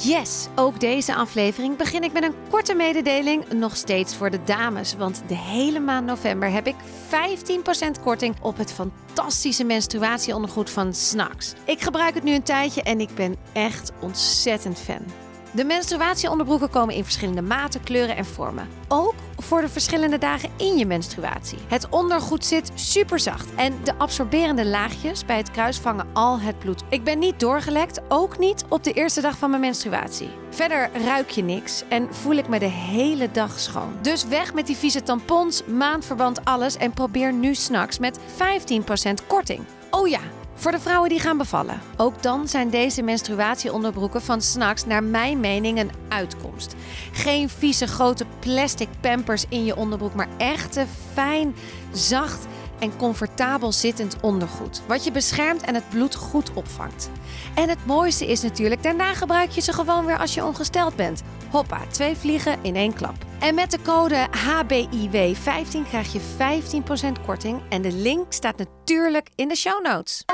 Yes, ook deze aflevering begin ik met een korte mededeling, nog steeds voor de dames. Want de hele maand november heb ik 15% korting op het fantastische menstruatieondergoed van Snacks. Ik gebruik het nu een tijdje en ik ben echt ontzettend fan. De menstruatieonderbroeken komen in verschillende maten, kleuren en vormen. Ook voor de verschillende dagen in je menstruatie. Het ondergoed zit super zacht en de absorberende laagjes bij het kruis vangen al het bloed. Ik ben niet doorgelekt, ook niet op de eerste dag van mijn menstruatie. Verder ruik je niks en voel ik me de hele dag schoon. Dus weg met die vieze tampons, maandverband, alles en probeer nu s'nachts met 15% korting. Oh ja, voor de vrouwen die gaan bevallen. Ook dan zijn deze menstruatieonderbroeken van Snacks naar mijn mening een uitkomst. Geen vieze grote plastic pampers in je onderbroek, maar echte, fijn, zacht en comfortabel zittend ondergoed. Wat je beschermt en het bloed goed opvangt. En het mooiste is natuurlijk, daarna gebruik je ze gewoon weer als je ongesteld bent. Hoppa, twee vliegen in één klap. En met de code HBIW15 krijg je 15% korting en de link staat natuurlijk in de show notes.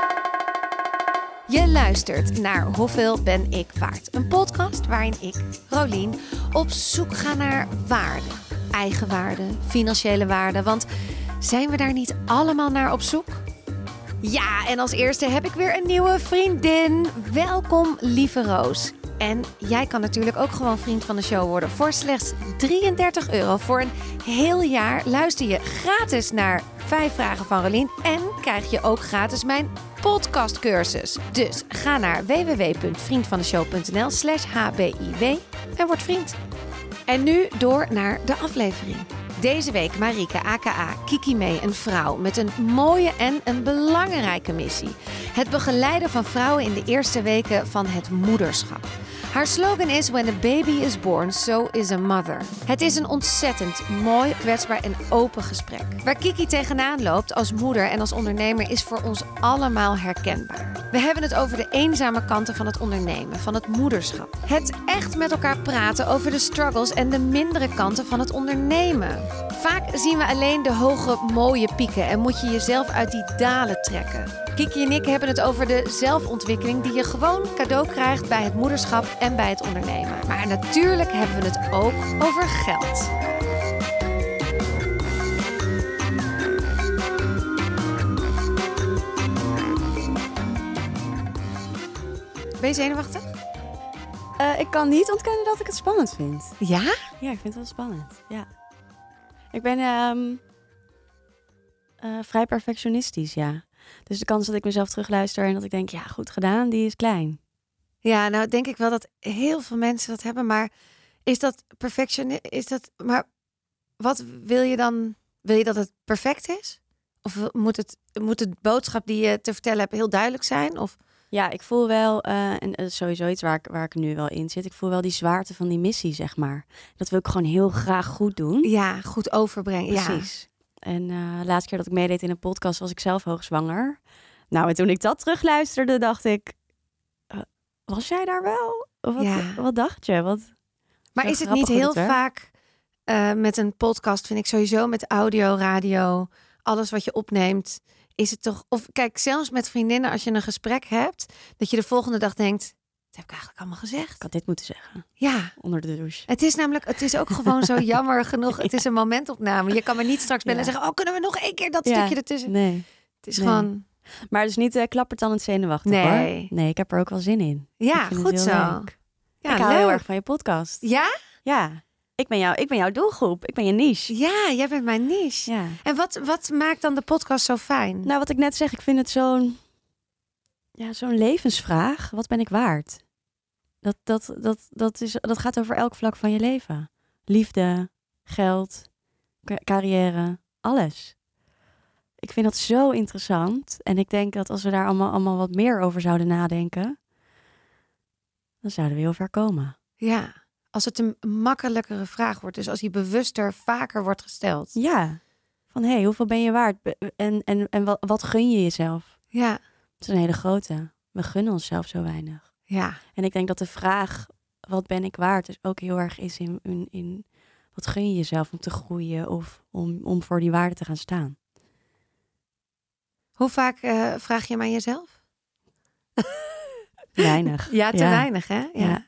Je luistert naar Hoeveel ben ik waard? Een podcast waarin ik, Rolien, op zoek ga naar waarde. Eigenwaarde, financiële waarde. Want zijn we daar niet allemaal naar op zoek? Ja, en als eerste heb ik weer een nieuwe vriendin. Welkom, lieve Roos. En jij kan natuurlijk ook gewoon vriend van de show worden. Voor slechts 33 euro voor een heel jaar luister je gratis naar 5 vragen van Rolien. En krijg je ook gratis mijn podcastcursus. Dus ga naar www.vriendvandeshow.nl slash hbiw en word vriend. En nu door naar de aflevering. Deze week Marike aka Kiki mee, een vrouw met een mooie en een belangrijke missie. Het begeleiden van vrouwen in de eerste weken van het moederschap. Haar slogan is When a baby is born, so is a mother. Het is een ontzettend mooi, kwetsbaar en open gesprek. Waar Kiki tegenaan loopt als moeder en als ondernemer is voor ons allemaal herkenbaar. We hebben het over de eenzame kanten van het ondernemen, van het moederschap. Het echt met elkaar praten over de struggles en de mindere kanten van het ondernemen. Vaak zien we alleen de hoge, mooie pieken en moet je jezelf uit die dalen trekken. Kiki en ik hebben het over de zelfontwikkeling die je gewoon cadeau krijgt bij het moederschap en bij het ondernemen. Maar natuurlijk hebben we het ook over geld. Ben je zenuwachtig? Uh, ik kan niet ontkennen dat ik het spannend vind. Ja? Ja, ik vind het wel spannend. Ja. Ik ben um, uh, vrij perfectionistisch, ja. Dus de kans dat ik mezelf terugluister en dat ik denk, ja, goed gedaan, die is klein. Ja, nou denk ik wel dat heel veel mensen dat hebben. Maar is dat perfection? Is dat. Maar wat wil je dan? Wil je dat het perfect is? Of moet het, moet het boodschap die je te vertellen hebt heel duidelijk zijn? Of... Ja, ik voel wel, uh, en uh, sowieso iets waar ik, waar ik nu wel in zit. Ik voel wel die zwaarte van die missie, zeg maar. Dat wil ik gewoon heel graag goed doen. Ja, goed overbrengen. Precies. En uh, de laatste keer dat ik meedeed in een podcast was ik zelf hoogzwanger. Nou, en toen ik dat terugluisterde, dacht ik, was jij daar wel? Wat, ja. wat dacht je? Wat, maar is het niet heel vaak uh, met een podcast, vind ik sowieso met audio, radio, alles wat je opneemt, is het toch. Of kijk, zelfs met vriendinnen, als je een gesprek hebt, dat je de volgende dag denkt. Dat heb ik eigenlijk allemaal gezegd. Ik had dit moeten zeggen. Ja. Onder de douche. Het is namelijk, het is ook gewoon zo jammer genoeg. Het is een momentopname. Je kan me niet straks bellen ja. en zeggen: Oh, kunnen we nog één keer dat stukje ertussen? Nee. Het is gewoon. Maar dus niet uh, klappert dan het zenuwachtig nee. hoor. Nee, ik heb er ook wel zin in. Ja, goed zo. Leuk. Ja, ik hou heel erg van je podcast. Ja? Ja. Ik ben, jou, ik ben jouw doelgroep. Ik ben je niche. Ja, jij bent mijn niche. Ja. En wat, wat maakt dan de podcast zo fijn? Nou, wat ik net zeg, ik vind het zo'n ja, zo'n levensvraag. Wat ben ik waard? Dat, dat, dat, dat, is, dat gaat over elk vlak van je leven. Liefde, geld, carrière, alles. Ik vind dat zo interessant. En ik denk dat als we daar allemaal, allemaal wat meer over zouden nadenken, dan zouden we heel ver komen. Ja, als het een makkelijkere vraag wordt. Dus als die bewuster vaker wordt gesteld. Ja, van hé, hey, hoeveel ben je waard? En, en, en wat, wat gun je jezelf? Ja. Het is een hele grote. We gunnen onszelf zo weinig. Ja. En ik denk dat de vraag, wat ben ik waard, dus ook heel erg is in, in, in wat gun je jezelf om te groeien of om, om voor die waarde te gaan staan. Hoe vaak uh, vraag je hem aan jezelf? Weinig. Ja, te ja. weinig, hè? Ja. ja.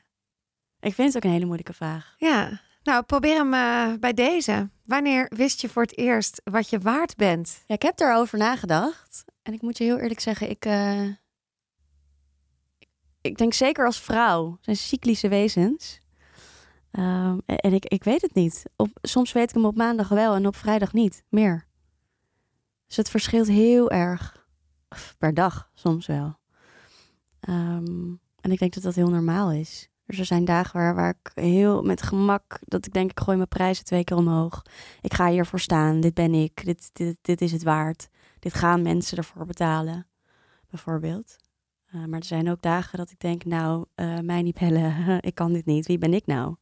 Ik vind het ook een hele moeilijke vraag. Ja, nou probeer hem eh, bij deze. Wanneer wist je voor het eerst wat je waard bent? Ja, ik heb daarover nagedacht. En ik moet je heel eerlijk zeggen, ik, eh, ik denk zeker als vrouw, zijn cyclische wezens. Ehm, en en ik, ik weet het niet. Op, soms weet ik hem op maandag wel en op vrijdag niet meer. Dus het verschilt heel erg. Per dag soms wel. Ehm, en ik denk dat dat heel normaal is. Dus er zijn dagen waar, waar ik heel met gemak, dat ik denk ik gooi mijn prijzen twee keer omhoog. Ik ga hiervoor staan, dit ben ik, dit, dit, dit is het waard. Dit gaan mensen ervoor betalen, bijvoorbeeld. Uh, maar er zijn ook dagen dat ik denk, nou, uh, mij niet bellen, ik kan dit niet, wie ben ik nou?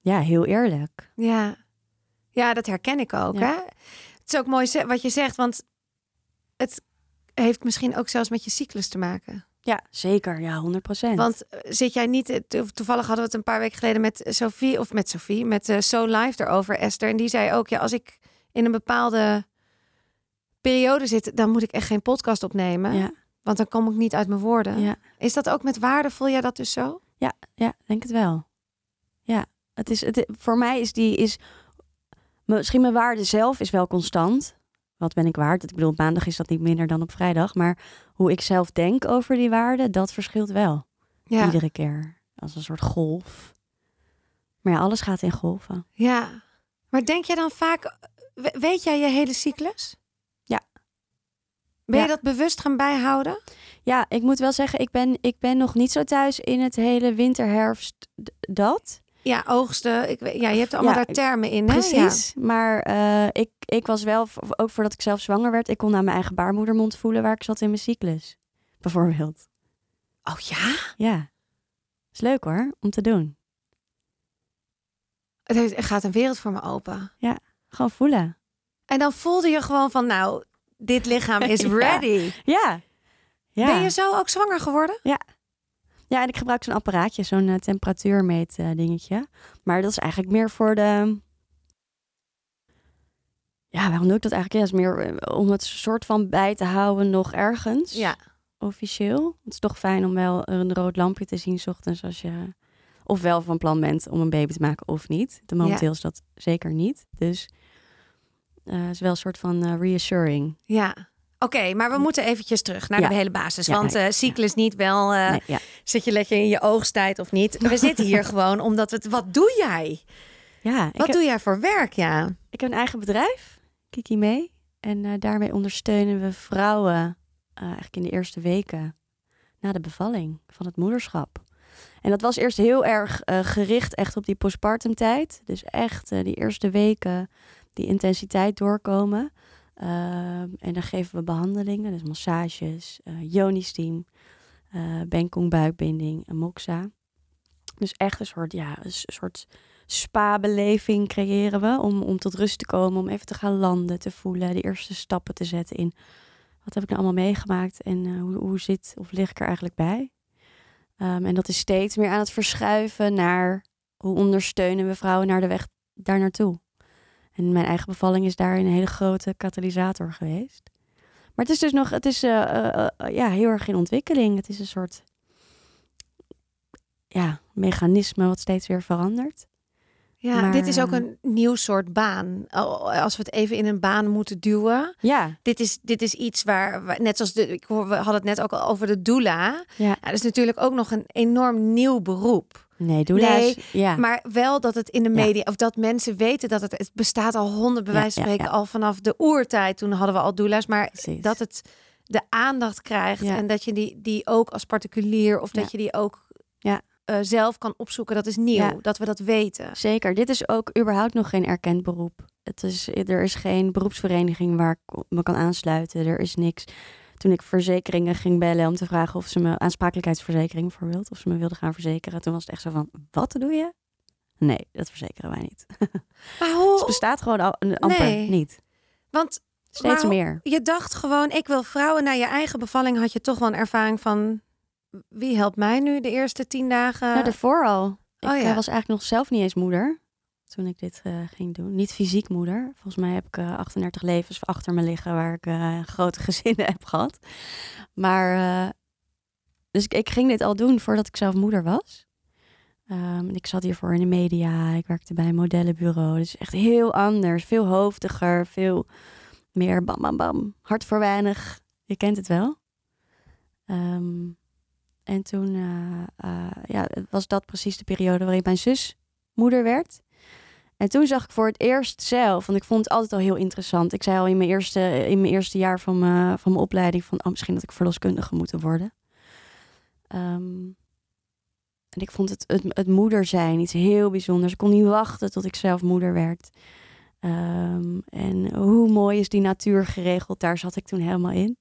Ja, heel eerlijk. Ja, ja dat herken ik ook. Ja. Hè? Het is ook mooi wat je zegt, want het heeft misschien ook zelfs met je cyclus te maken. Ja, zeker, ja, 100 procent. Want eh, zit jij niet, eh, to- toevallig hadden we het een paar weken geleden met Sophie, of met Sophie, met So Live erover, Esther. En die zei ook, ja, als ik in een bepaalde periode zit, dan moet ik echt geen podcast opnemen. Ja, Want dan kom ik niet uit mijn woorden. ja. Is dat ook met waarde? Voel jij dat dus zo? Ja, denk het wel. Ja, het is, het, voor mij is die, is, misschien mijn waarde zelf is wel constant. Wat ben ik waard? Ik bedoel, op maandag is dat niet minder dan op vrijdag. Maar hoe ik zelf denk over die waarde, dat verschilt wel. Ja. Iedere keer. Als een soort golf. Maar ja, alles gaat in golven. Ja. Maar denk jij dan vaak, we- weet jij je hele cyclus? Ja. Ben je dat bewust gaan bijhouden? Ja, ik moet wel zeggen, ik ben, ik ben nog niet zo thuis in het hele winter-herfst dat. Ja, oogsten. Ik, weet- ja, je hebt allemaal Ja, daar termen in. Hè? Precies. Maar eh, ik, ik was wel, ook voordat ik zelf zwanger werd, ik kon naar mijn eigen baarmoedermond voelen waar ik zat in mijn cyclus. Bijvoorbeeld. Ja. Oh ja? Ja. Is leuk hoor, om te doen. Het heeft- er gaat een wereld voor me open. Gewoon voelen. En dan voelde je gewoon van, nou, dit lichaam is Ja. ready. Ja. Ja. Ben je zo ook zwanger geworden? Ja, en ik gebruik zo'n apparaatje, zo'n eh, temperatuurmeet eh, dingetje. Maar dat is eigenlijk meer voor de... Ja, waarom doe ik dat eigenlijk? Ja, is meer eh, om het soort van bij te houden nog ergens. Ja. officieel. Het is toch fijn om wel een rood lampje te zien 's ochtends als je ofwel van plan bent om een baby te maken of niet. De momenteel is dat zeker niet. Dus het is wel een soort van reassuring. Ja. Oké, maar we moeten eventjes terug naar Ja. de hele basis. Ja, want eh cyclus niet wel, Nee, ja. zit je lekker in je oogsttijd of niet. We zitten hier gewoon omdat we het... Wat doe jij? ja, ik Wat heb, doe jij voor werk, ja? ik heb een eigen bedrijf, Kiki mee. En eh, daarmee ondersteunen we vrouwen eigenlijk in de eerste weken na de bevalling van het moederschap. En dat was eerst heel erg gericht echt op die postpartum tijd. Dus echt die eerste weken die intensiteit doorkomen. Ehm, en dan geven we behandelingen, dus massages, eh yoni-steam, eh benkong buikbinding en moxa. Dus echt een soort, ja, een soort spa-beleving creëren we om, om tot rust te komen, om even te gaan landen, te voelen, de eerste stappen te zetten in wat heb ik nou allemaal meegemaakt en eh, hoe, hoe zit of lig ik er eigenlijk bij. Ehm, en dat is steeds meer aan het verschuiven naar hoe ondersteunen we vrouwen naar de weg daar naartoe. En mijn eigen bevalling is daar een hele grote katalysator geweest. Maar het is dus nog, het is eh, eh, eh, ja, heel erg in ontwikkeling. Het is een soort ja, mechanisme wat steeds weer verandert. Ja, Maar, dit is ook eh, een nieuw soort baan. Al- Als we het even in een baan moeten duwen. Ja, Dit is, dit is iets waar, waar- net zoals de, ik hoor, we hadden het net ook al over de doula. ja. Ja, dat is natuurlijk ook nog een enorm nieuw beroep. Nee, doula's. Nee, ja. Maar wel dat het in de Ja. media, of dat mensen weten dat het, het bestaat al honderd, bij wijze van spreken, al vanaf de oertijd. Toen hadden we al doula's, maar Precies. dat het de aandacht krijgt en dat je die, die ook als particulier of dat je die ook Ja. eh, zelf kan opzoeken, dat is nieuw. Ja. Dat we dat weten. Zeker. Dit is ook überhaupt nog geen erkend beroep. Het is, er is geen beroepsvereniging waar ik me kan aansluiten. Er is niks. Toen ik verzekeringen ging bellen om te vragen of ze me aansprakelijkheidsverzekering bijvoorbeeld, of ze me wilden gaan verzekeren, toen was het echt zo van: wat doe je? Nee, dat verzekeren wij niet. Maar hoe? Het bestaat gewoon al, een- amper Nee. niet. Want Steeds meer. je dacht gewoon, ik wil vrouwen. Na je eigen bevalling had je toch wel een ervaring van... Wie helpt mij nu de eerste tien dagen? Nou, daarvoor al. Ik oh ja. eh, was eigenlijk nog zelf niet eens moeder toen ik dit eh, ging doen. Niet fysiek moeder. Volgens mij heb ik eh, 38 levens achter me liggen waar ik eh, grote gezinnen heb gehad. Maar, eh, dus ik, ging dit al doen voordat ik zelf moeder was. Ehm, ik zat hiervoor in de media. Ik werkte bij een modellenbureau. Dus echt heel anders. Veel hoofdiger. Veel meer bam, bam, bam. Hard voor weinig. Je kent het wel. Ehm, en toen ja, was dat precies de periode waarin mijn zus moeder werd. En toen zag ik voor het eerst zelf, want ik vond het altijd al heel interessant. Ik zei al in mijn eerste, in mijn eerste jaar van mijn, van mijn opleiding van, oh, misschien dat ik verloskundige moet worden. Um, en ik vond het, het, het moeder zijn iets heel bijzonders. Ik kon niet wachten tot ik zelf moeder werd. Um, en hoe mooi is die natuur geregeld, daar zat ik toen helemaal in.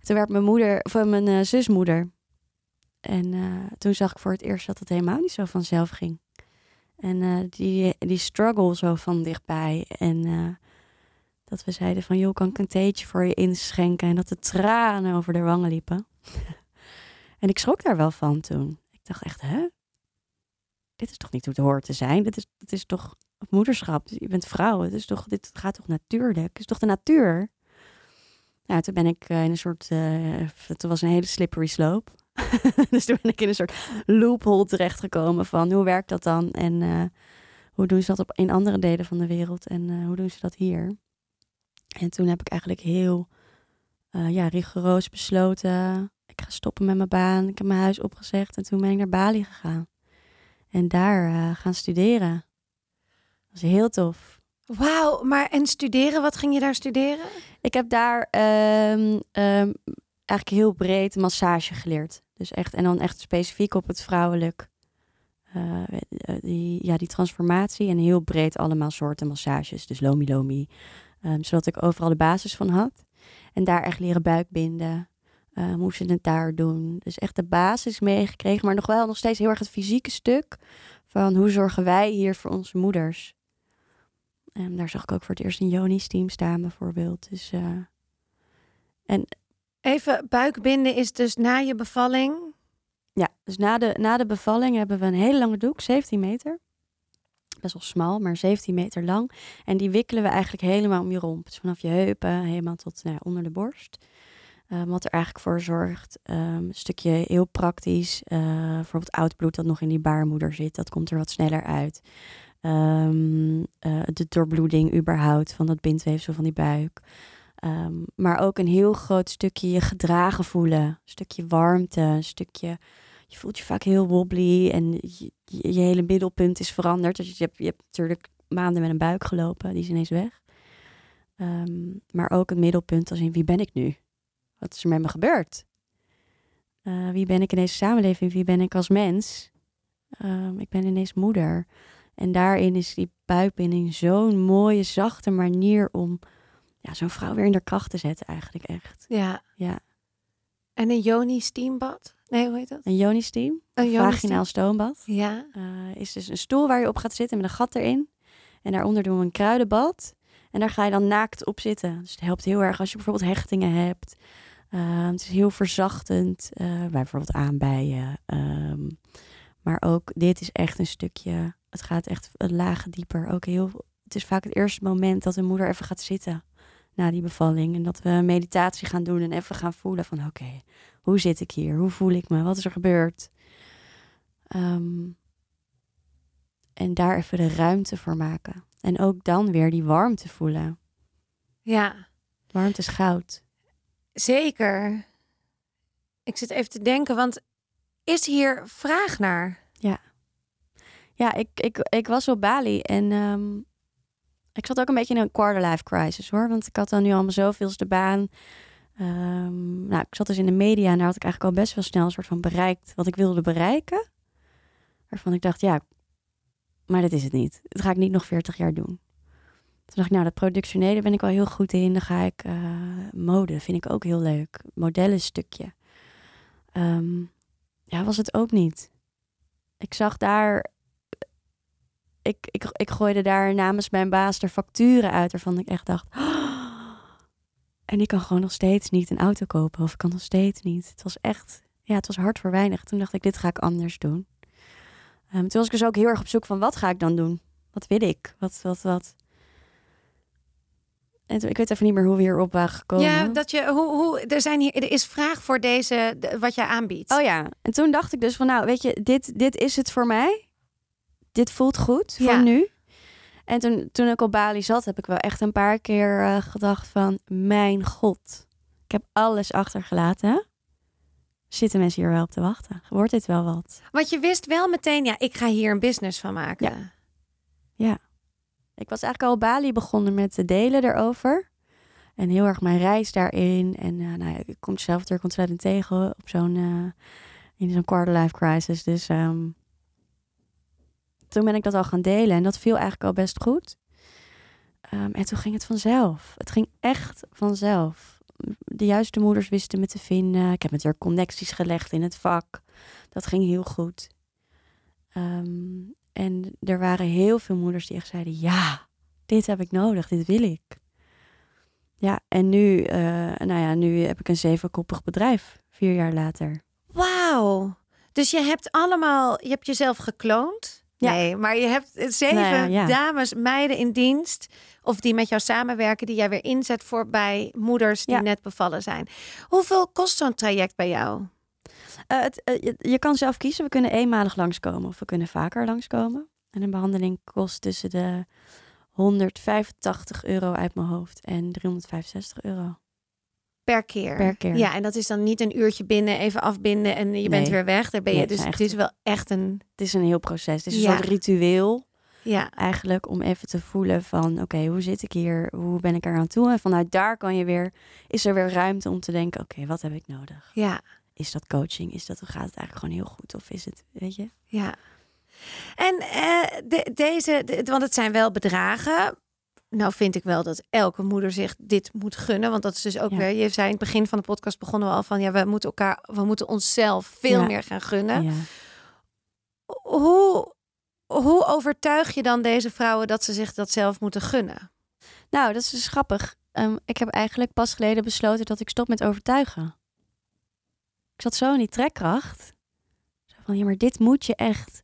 Toen werd mijn moeder, van mijn uh, zusmoeder. En uh, toen zag ik voor het eerst dat het helemaal niet zo vanzelf ging. En uh, die, die struggle zo van dichtbij. En dat we zeiden van, joh, kan ik een theetje voor je inschenken? En dat de tranen over de wangen liepen. en ik schrok daar wel van toen. Ik dacht echt, hè? Dit is toch niet hoe het hoort te zijn? Dit is, dit is toch moederschap? Je bent vrouw. Het is toch, dit gaat toch natuurlijk? Het is toch de natuur? Nou, toen ben ik in een soort. Uh, het was een hele slippery slope. dus toen ben ik in een soort loophole terechtgekomen van hoe werkt dat dan? En uh, hoe doen ze dat op, in andere delen van de wereld? En uh, hoe doen ze dat hier? En toen heb ik eigenlijk heel ja, rigoureus besloten ik ga stoppen met mijn baan. Ik heb mijn huis opgezegd en toen ben ik naar Bali gegaan. En daar uh, gaan studeren. Dat was heel tof. Wauw, maar en studeren, wat ging je daar studeren? Ik heb daar um, um, eigenlijk heel breed massage geleerd. Dus echt, en dan echt specifiek op het vrouwelijk. Uh, die, ja, die transformatie en heel breed allemaal soorten massages. Dus lomi lomi. Um, zodat ik overal de basis van had. En daar echt leren buikbinden. Uh, hoe ze het daar doen. Dus echt de basis meegekregen, maar nog wel nog steeds heel erg het fysieke stuk van hoe zorgen wij hier voor onze moeders. En daar zag ik ook voor het eerst een Joni's team staan bijvoorbeeld. Dus, uh, en, Even buikbinden is dus na je bevalling? Ja, dus na de, na de bevalling hebben we een hele lange doek, 17 meter. Best wel smal, maar 17 meter lang. En die wikkelen we eigenlijk helemaal om je romp. Dus vanaf je heupen helemaal tot nou onder de borst. Um, wat er eigenlijk voor zorgt. Um, een stukje heel praktisch. Uh, bijvoorbeeld oud bloed dat nog in die baarmoeder zit. Dat komt er wat sneller uit. Um, uh, de doorbloeding überhaupt van dat bindweefsel van die buik. Maar ook een heel groot stukje je gedragen voelen. Een stukje warmte. Stukje... Je voelt je vaak heel wobbly. En je, je hele middelpunt is veranderd. Dus je hebt, je hebt natuurlijk maanden met een buik gelopen. Die is ineens weg. maar ook het middelpunt als in wie ben ik nu? Wat is er met me gebeurd? Uh, wie ben ik in deze samenleving? Wie ben ik als mens? Uh, ik ben ineens moeder. En daarin is die buikbinding zo'n mooie, zachte manier om ja, zo'n vrouw weer in haar kracht te zetten, eigenlijk echt. Ja. ja. En een Joni steambad? Nee, hoe heet dat? Een Joni steam. Een vaginaal stoombad. Ja. Uh, is dus een stoel waar je op gaat zitten met een gat erin. En daaronder doen we een kruidenbad. En daar ga je dan naakt op zitten. Dus het helpt heel erg als je bijvoorbeeld hechtingen hebt. Uh, het is heel verzachtend, uh, bijvoorbeeld aanbijen. Um, maar ook dit is echt een stukje, het gaat echt een laag dieper. Ook heel, het is vaak het eerste moment dat een moeder even gaat zitten na die bevalling. En dat we meditatie gaan doen en even gaan voelen van oké, okay, hoe zit ik hier? Hoe voel ik me? Wat is er gebeurd? Um, en daar even de ruimte voor maken. En ook dan weer die warmte voelen. Ja. Warmte is goud. Zeker. Ik zit even te denken, want is hier vraag naar? Ja. Ja, ik, ik, ik was op Bali en um, ik zat ook een beetje in een quarter-life crisis hoor. Want ik had dan nu allemaal zoveelste baan. Um, nou, ik zat dus in de media en daar had ik eigenlijk al best wel snel een soort van bereikt wat ik wilde bereiken. Waarvan ik dacht, ja, maar dat is het niet. Dat ga ik niet nog 40 jaar doen. Toen dacht ik, nou, dat productionele ben ik wel heel goed in. Dan ga ik uh, mode, vind ik ook heel leuk. Modellenstukje. Um, ja, was het ook niet. Ik zag daar... Ik, ik, ik gooide daar namens mijn baas er facturen uit... waarvan ik echt dacht... Oh, en ik kan gewoon nog steeds niet een auto kopen. Of ik kan nog steeds niet. Het was echt... Ja, het was hard voor weinig. Toen dacht ik, dit ga ik anders doen. Um, toen was ik dus ook heel erg op zoek van... wat ga ik dan doen? Wat wil ik? Wat, wat, wat... En ik weet even niet meer hoe we hierop waren gekomen. Ja, dat je, hoe, hoe, er, zijn hier, er is vraag voor deze, wat jij aanbiedt. Oh ja, en toen dacht ik dus van nou, weet je, dit, dit is het voor mij. Dit voelt goed voor Ja. nu. En toen, toen ik op Bali zat, heb ik wel echt een paar keer eh, gedacht van... Mijn god, ik heb alles achtergelaten. Zitten mensen hier wel op te wachten? Wordt dit wel wat? Want je wist wel meteen, ja, ik ga hier een business van maken. Ik was eigenlijk al op Bali begonnen met te delen erover. En heel erg mijn reis daarin. En eh, nou ja, ik kom zelf natuurlijk ontzettend tegen op zo'n eh, in zo'n quarter life crisis. Dus ehm, toen ben ik dat al gaan delen. En dat viel eigenlijk al best goed. Ehm, en toen ging het vanzelf. Het ging echt vanzelf. De juiste moeders wisten me te vinden. Ik heb natuurlijk connecties gelegd in het vak. Dat ging heel goed. Ehm, en er waren heel veel moeders die echt zeiden: Ja, dit heb ik nodig, dit wil ik. Ja, en nu, eh, nou ja, nu heb ik een zevenkoppig bedrijf, vier jaar later. Wauw. Dus je hebt allemaal, je hebt jezelf gekloond. Ja. Nee, maar je hebt zeven Nou ja, ja. dames, meiden in dienst. Of die met jou samenwerken, die jij weer inzet voor bij moeders die net bevallen zijn. Hoeveel kost zo'n traject bij jou? Eh, het, eh, je, je kan zelf kiezen, we kunnen eenmalig langskomen of we kunnen vaker langskomen. En een behandeling kost tussen de 185 euro uit mijn hoofd en 365 euro. Per keer. Per keer. Ja, en dat is dan niet een uurtje binnen, even afbinden en je bent weer weg. Daar ben je. Nee, het dus het is wel echt een. Het is een heel proces. Het is een Ja. soort ritueel. Ja, eigenlijk om even te voelen van oké, hoe zit ik hier? Hoe ben ik eraan toe? En vanuit daar kan je weer, is er weer ruimte om te denken, oké, wat heb ik nodig? ja, Is dat coaching? Is dat, gaat het eigenlijk gewoon heel goed? Of is het, weet je? ja. En eh, de, deze, de- want het zijn wel bedragen. Nou vind ik wel dat elke moeder zich dit moet gunnen. Want dat is dus ook Ja. weer, je zei in het begin van de podcast begonnen we al van, ja, we moeten elkaar, we moeten onszelf veel Ja. meer gaan gunnen. Ja. Hoe, hoe overtuig je dan deze vrouwen dat ze zich dat zelf moeten gunnen? Nou, dat is dus grappig. Ehm, ik heb eigenlijk pas geleden besloten dat ik stop met overtuigen. Ik zat zo in die trekkracht. Zo van, ja, maar dit moet je echt.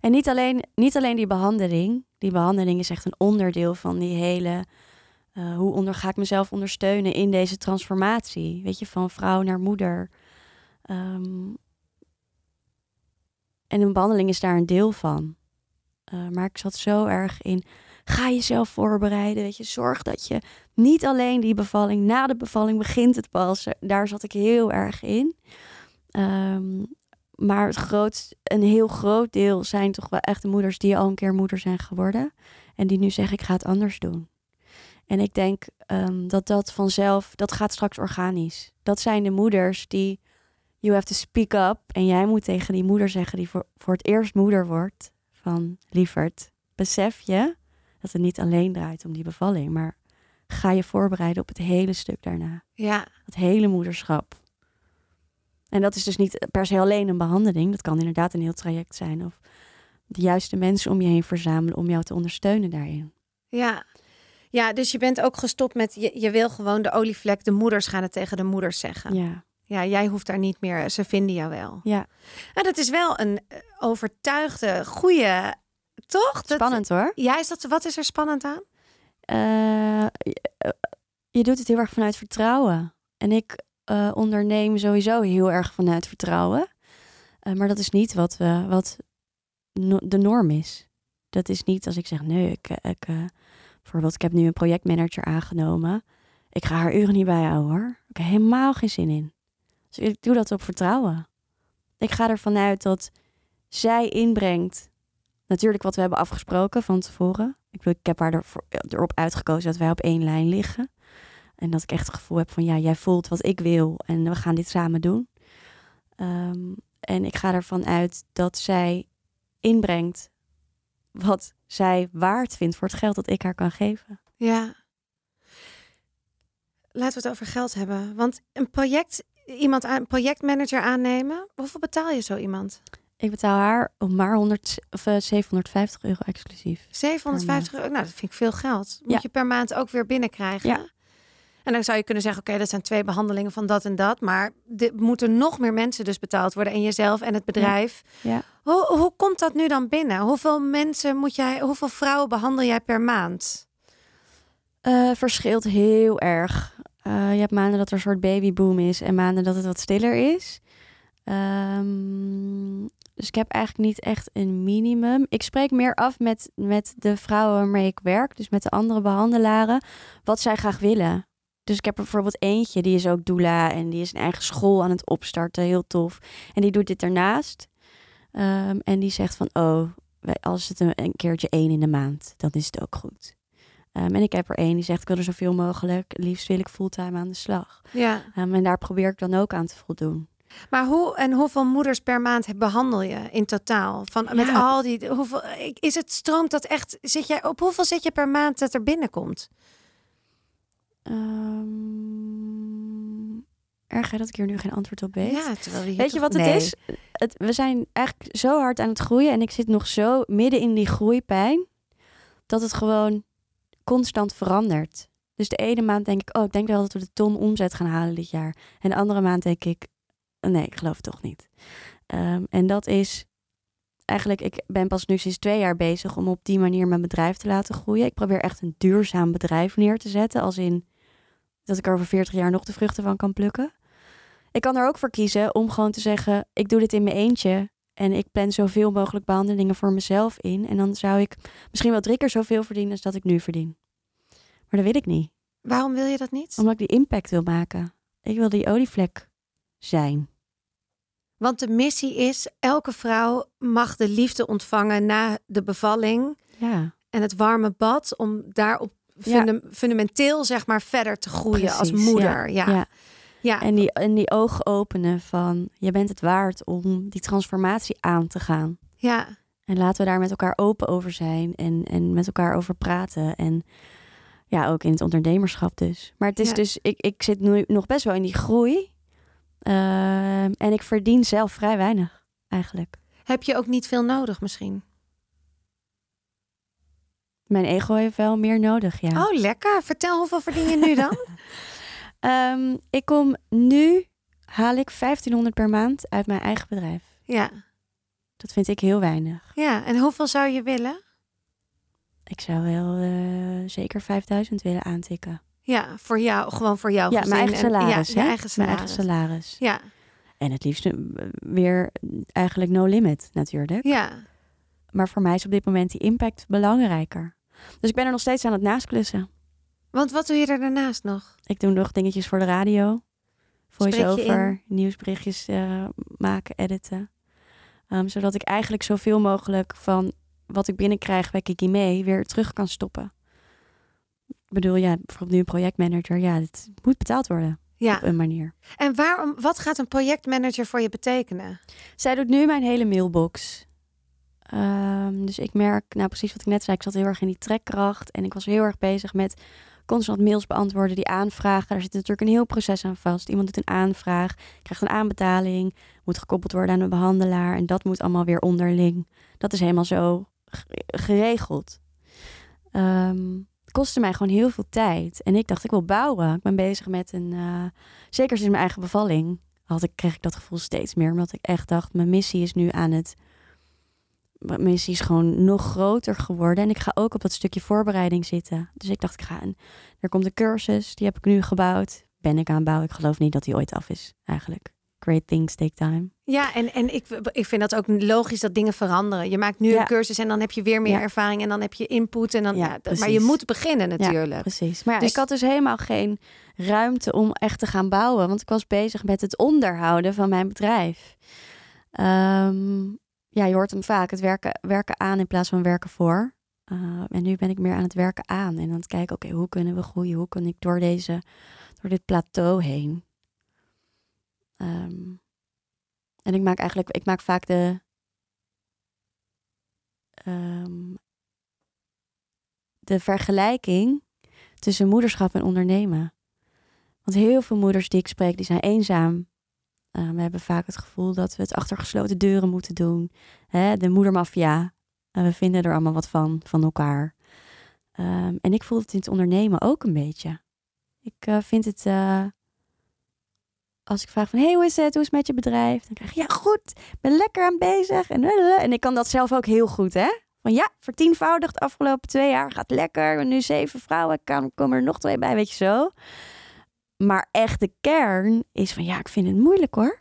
En niet alleen, niet alleen die behandeling. Die behandeling is echt een onderdeel van die hele... eh, hoe onder, ga ik mezelf ondersteunen in deze transformatie? Weet je, van vrouw naar moeder. Ehm, en een behandeling is daar een deel van. Eh, maar ik zat zo erg in ga jezelf voorbereiden. Weet je, zorg dat je niet alleen die bevalling, na de bevalling begint het pas. Daar zat ik heel erg in. Ehm, maar het een heel groot deel zijn toch wel echt de moeders die al een keer moeder zijn geworden. En die nu zeggen, ik ga het anders doen. En ik denk ehm, dat dat vanzelf, dat gaat straks organisch. Dat zijn de moeders die, you have to speak up. En jij moet tegen die moeder zeggen die voor, voor het eerst moeder wordt. Van, lieverd, besef je dat het niet alleen draait om die bevalling, maar ga je voorbereiden op het hele stuk daarna. Ja, Het hele moederschap. En dat is dus niet per se alleen een behandeling. Dat kan inderdaad een heel traject zijn. Of de juiste mensen om je heen verzamelen om jou te ondersteunen daarin. ja. Ja, dus je bent ook gestopt met, je, je wil gewoon de olievlek, de moeders gaan het tegen de moeders zeggen. Ja, Ja, jij hoeft daar niet meer, ze vinden jou wel. ja. En dat is wel een overtuigde, goede, toch? Dat- spannend hoor. Ja, is dat, wat is er spannend aan? Eh, je, eh, je doet het heel erg vanuit vertrouwen. En ik eh, onderneem sowieso heel erg vanuit vertrouwen. Eh, maar dat is niet wat, wat de norm is. Dat is niet als ik zeg, nee, ik, ik, eh, bijvoorbeeld, ik heb nu een projectmanager aangenomen. Ik ga haar uren niet bijhouden hoor. Ik heb helemaal geen zin in. Dus ik doe dat op vertrouwen. Ik ga ervan uit dat zij inbrengt, natuurlijk wat we hebben afgesproken van tevoren. Ik, ik heb haar erop uitgekozen dat wij op één lijn liggen. En dat ik echt het gevoel heb van, ja, jij voelt wat ik wil en we gaan dit samen doen. Ehm, en ik ga ervan uit dat zij inbrengt wat zij waard vindt voor het geld dat ik haar kan geven. Ja. Laten we het over geld hebben. Want een project, iemand aan, een projectmanager aannemen, hoeveel betaal je zo iemand? Ik betaal haar om maar 100, of, eh, 750 euro exclusief. 750 euro. Nou, dat vind ik veel geld. Moet Ja. je per maand ook weer binnenkrijgen. Ja. En dan zou je kunnen zeggen, oké, dat zijn twee behandelingen van dat en dat. Maar er moeten nog meer mensen dus betaald worden. En jezelf en het bedrijf. Ja. Hoe, hoe komt dat nu dan binnen? Hoeveel mensen moet jij, hoeveel vrouwen behandel jij per maand? Eh, verschilt heel erg. Eh, je hebt maanden dat er een soort babyboom is en maanden dat het wat stiller is. Ehm, Dus ik heb eigenlijk niet echt een minimum. Ik spreek meer af met, met de vrouwen waarmee ik werk, dus met de andere behandelaren, wat zij graag willen. Dus ik heb er bijvoorbeeld eentje, die is ook doula en die is een eigen school aan het opstarten, heel tof. En die doet dit ernaast. Ehm, en die zegt van, oh, als het een, een, keertje één in de maand, dan is het ook goed. Um, en ik heb er één die zegt, ik wil er zoveel mogelijk, liefst wil ik fulltime aan de slag. Ja. Um, en daar probeer ik dan ook aan te voldoen. Maar hoe en hoeveel moeders per maand behandel je in totaal? Van met al die hoeveel is het stroomt dat echt? Zit jij op hoeveel zit je per maand dat er binnenkomt? Um, erg dat ik hier nu geen antwoord op weet. Ja, terwijl je weet je wat het is? Het, we zijn eigenlijk zo hard aan het groeien en ik zit nog zo midden in die groeipijn dat het gewoon constant verandert. Dus de ene maand denk ik, oh, ik denk wel dat we de ton omzet gaan halen dit jaar. En de andere maand denk ik, nee, ik geloof het toch niet. Um, en dat is eigenlijk, ik ben pas nu sinds twee jaar bezig om op die manier mijn bedrijf te laten groeien. Ik probeer echt een duurzaam bedrijf neer te zetten, als in dat ik er over 40 jaar nog de vruchten van kan plukken. Ik kan er ook voor kiezen om gewoon te zeggen: ik doe dit in mijn eentje en ik plan zoveel mogelijk behandelingen voor mezelf in. En dan zou ik misschien wel drie keer zoveel verdienen als dat ik nu verdien. Maar dat wil ik niet. Waarom wil je dat niet? Omdat ik die impact wil maken. Ik wil die olievlek zijn. Want de missie is: elke vrouw mag de liefde ontvangen na de bevalling. Ja. En het warme bad om daarop fundamenteel zeg maar verder te groeien als moeder. Ja. ja. En, die, en die ogen openen van je bent het waard om die transformatie aan te gaan. Ja. En laten we daar met elkaar open over zijn en, en met elkaar over praten. En ja, ook in het ondernemerschap dus. Maar het is dus, ik, ik zit nu nog best wel in die groei. Ehm, en ik verdien zelf vrij weinig, eigenlijk. Heb je ook niet veel nodig misschien? Mijn ego heeft wel meer nodig, ja. Oh, lekker. Vertel, hoeveel verdien je nu dan? um, ik kom nu, haal ik 1500 per maand uit mijn eigen bedrijf. Ja. Dat vind ik heel weinig. Ja, en hoeveel zou je willen? Ik zou wel uh, zeker 5000 willen aantikken. Ja, voor jou, gewoon voor jou. Ja, mijn eigen salaris. En, ja, eigen salaris. Mijn eigen salaris. Ja. En het liefst eh, weer eigenlijk no limit natuurlijk. Ja. Maar voor mij is op dit moment die impact belangrijker. Dus ik ben er nog steeds aan het naastklussen. Want wat doe je er daarnaast nog? Ik doe nog dingetjes voor de radio. Voice-over, nieuwsberichtjes uh, maken, editen. Um, zodat ik eigenlijk zoveel mogelijk van wat ik binnenkrijg bij Kiki mee weer terug kan stoppen. Ik bedoel, ja, bijvoorbeeld nu een projectmanager. Ja, het moet betaald worden. Ja. Op een manier. En waarom, wat gaat een projectmanager voor je betekenen? Zij doet nu mijn hele mailbox. Um, dus ik merk, nou precies wat ik net zei, ik zat heel erg in die trekkracht. En ik was heel erg bezig met constant mails beantwoorden, die aanvragen. Daar zit natuurlijk een heel proces aan vast. Iemand doet een aanvraag, krijgt een aanbetaling, moet gekoppeld worden aan een behandelaar. En dat moet allemaal weer onderling. Dat is helemaal zo geregeld. Um, het kostte mij gewoon heel veel tijd. En ik dacht, ik wil bouwen. Ik ben bezig met een, uh, zeker sinds mijn eigen bevalling, had ik, kreeg ik dat gevoel steeds meer. Omdat ik echt dacht, mijn missie is nu aan het missie is gewoon nog groter geworden. En ik ga ook op dat stukje voorbereiding zitten. Dus ik dacht, ik ga een, er komt een cursus, die heb ik nu gebouwd. Ben ik aan het bouwen. Ik geloof niet dat die ooit af is, eigenlijk. Great things take time. Ja, en, en ik, ik vind dat ook logisch dat dingen veranderen. Je maakt nu een cursus en dan heb je weer meer ervaring en dan heb je input. En dan, ja, maar je moet beginnen natuurlijk. precies. Maar dus, ik had dus helemaal geen ruimte om echt te gaan bouwen. Want ik was bezig met het onderhouden van mijn bedrijf. Um, ja, je hoort hem vaak, het werken, werken aan in plaats van werken voor. Uh, en nu ben ik meer aan het werken aan en aan het kijken, oké, hoe kunnen we groeien? Hoe kan ik door, deze, door dit plateau heen? Um, en ik maak eigenlijk, ik maak vaak de, um, de vergelijking tussen moederschap en ondernemen. Want heel veel moeders die ik spreek, die zijn eenzaam uh, we hebben vaak het gevoel dat we het achter gesloten deuren moeten doen. Hè, de moedermafia. Uh, we vinden er allemaal wat van, van elkaar. Um, en ik voel het in het ondernemen ook een beetje. Ik uh, vind het, als ik vraag van, hey, hoe is het? Hoe is het met je bedrijf? Dan krijg je, ja, goed, ben lekker aan bezig. En, en ik kan dat zelf ook heel goed, hè? Van ja, vertienvoudigd de afgelopen twee jaar, gaat lekker. Nu zeven vrouwen, kan, komen er nog twee bij, weet je zo. Maar echt de kern is van ja, ik vind het moeilijk hoor.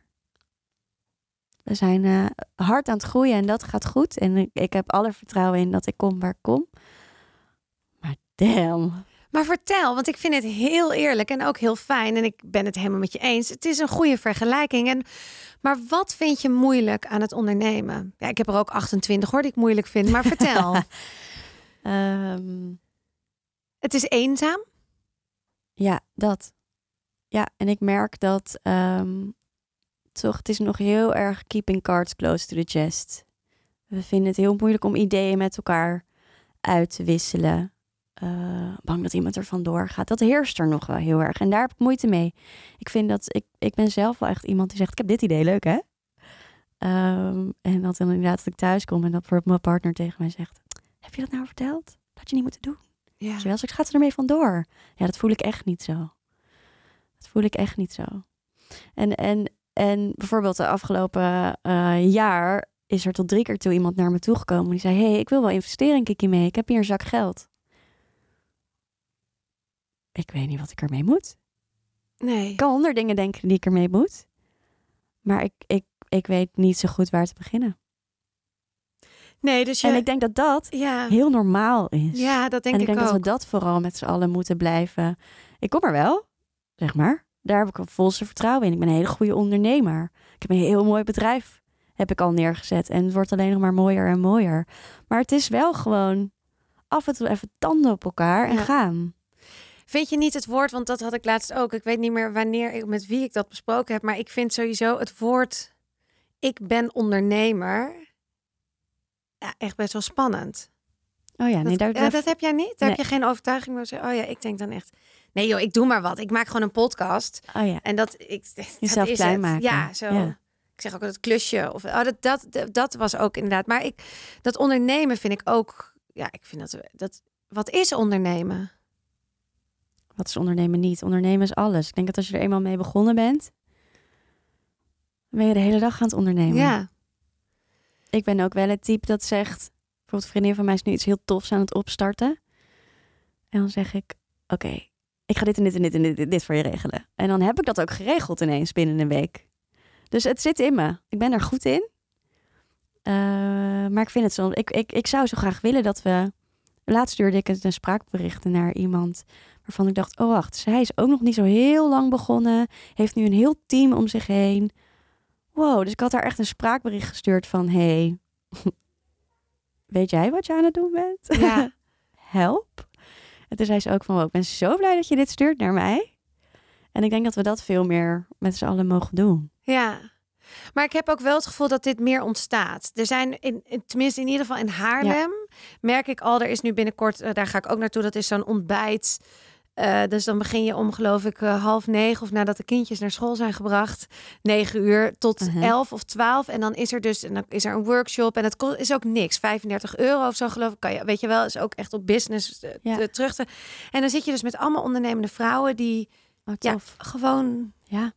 We zijn eh, hard aan het groeien en dat gaat goed. En ik, ik heb alle vertrouwen in dat ik kom waar ik kom. Maar damn. Maar vertel, want ik vind het heel eerlijk en ook heel fijn. En ik ben het helemaal met je eens. Het is een goede vergelijking. En, maar wat vind je moeilijk aan het ondernemen? Ja, ik heb er ook 28 hoor, die ik moeilijk vind. Maar vertel. Ehm, het is eenzaam? ja, dat. Ja, en ik merk dat ehm, toch, het is nog heel erg keeping cards close to the chest. We vinden het heel moeilijk om ideeën met elkaar uit te wisselen. Eh, bang dat iemand er vandoor gaat. Dat heerst er nog wel heel erg. En daar heb ik moeite mee. Ik vind dat ik, ik ben zelf wel echt iemand die zegt: Ik heb dit idee, leuk hè? Ehm, en dat dan inderdaad dat ik thuis kom en dat mijn partner tegen mij zegt: Heb je dat nou verteld? Dat je niet moeten doen. Ja. Weet je wel, dus gaat ze ermee vandoor. Ja, dat voel ik echt niet zo. Dat voel ik echt niet zo. En, en, en bijvoorbeeld de afgelopen eh, jaar is er tot drie keer toe iemand naar me toegekomen. Die zei, hey, ik wil wel investeren in Kiki mee. Ik heb hier een zak geld. Ik weet niet wat ik ermee moet. Nee. Ik kan honderd dingen denken die ik ermee moet. Maar ik, ik, ik weet niet zo goed waar te beginnen. Nee, dus je... En ik denk dat dat ja. heel normaal is. ja, dat denk en ik, ik denk ook. dat we dat vooral met z'n allen moeten blijven. Ik kom er wel, zeg maar. Daar heb ik een volste vertrouwen in. Ik ben een hele goede ondernemer. Ik heb een heel mooi bedrijf heb ik al neergezet. En het wordt alleen nog maar mooier en mooier. Maar het is wel gewoon af en toe even tanden op elkaar en Ja. gaan. Vind je niet het woord, want dat had ik laatst ook. Ik weet niet meer wanneer ik met wie ik dat besproken heb, maar ik vind sowieso het woord ik ben ondernemer ja, echt best wel spannend. Oh ja, nee, dat, daar, ja, daar- dat heb jij niet? Daar heb je geen overtuiging meer? Oh ja, ik denk dan echt. Nee joh, ik doe maar wat. Ik maak gewoon een podcast oh ja. en dat ik dat Jezelf is klein het. maken. Ja, zo. Ja. Ik zeg ook dat klusje of oh, dat, dat dat dat was ook inderdaad. Maar ik dat ondernemen vind ik ook. Ja, ik vind dat dat. Wat is ondernemen? Wat is ondernemen niet? Ondernemen is alles. Ik denk dat als je er eenmaal mee begonnen bent, dan ben je de hele dag aan het ondernemen. Ja, Ik ben ook wel het type dat zegt... Bijvoorbeeld een vriendin van mij is nu iets heel tofs aan het opstarten. En dan zeg ik, oké, ik ga dit en dit en dit en dit, voor je regelen. En dan heb ik dat ook geregeld ineens binnen een week. Dus het zit in me. Ik ben er goed in. Eh, maar ik vind het zo... Ik, ik, ik zou zo graag willen dat we... Laatst stuurde ik een spraakbericht naar iemand... waarvan ik dacht, oh wacht, zij is ook nog niet zo heel lang begonnen. Heeft nu een heel team om zich heen. Wow, dus ik had haar echt een spraakbericht gestuurd van... Hey, weet jij wat je aan het doen bent? ja. Help. En toen zei ze ook van, wow, ik ben zo blij dat je dit stuurt naar mij. En ik denk dat we dat veel meer met z'n allen mogen doen. Ja. Maar ik heb ook wel het gevoel dat dit meer ontstaat. Er zijn, in, in- tenminste in ieder geval in Haarlem, merk ik al, er is nu binnenkort, eh, daar ga ik ook naartoe, dat is zo'n ontbijt. Eh, dus dan begin je om, geloof ik, eh, half negen of nadat de kindjes naar school zijn gebracht, negen uur tot Mhm. elf of twaalf. En dan is er dus en dan is er een workshop en het is ook niks, 35 euro of zo, geloof ik. Kan je, weet je wel, is ook echt op business eh, Ja. te- terug te. En dan zit je dus met allemaal ondernemende vrouwen die Oh, ja, gewoon Ja.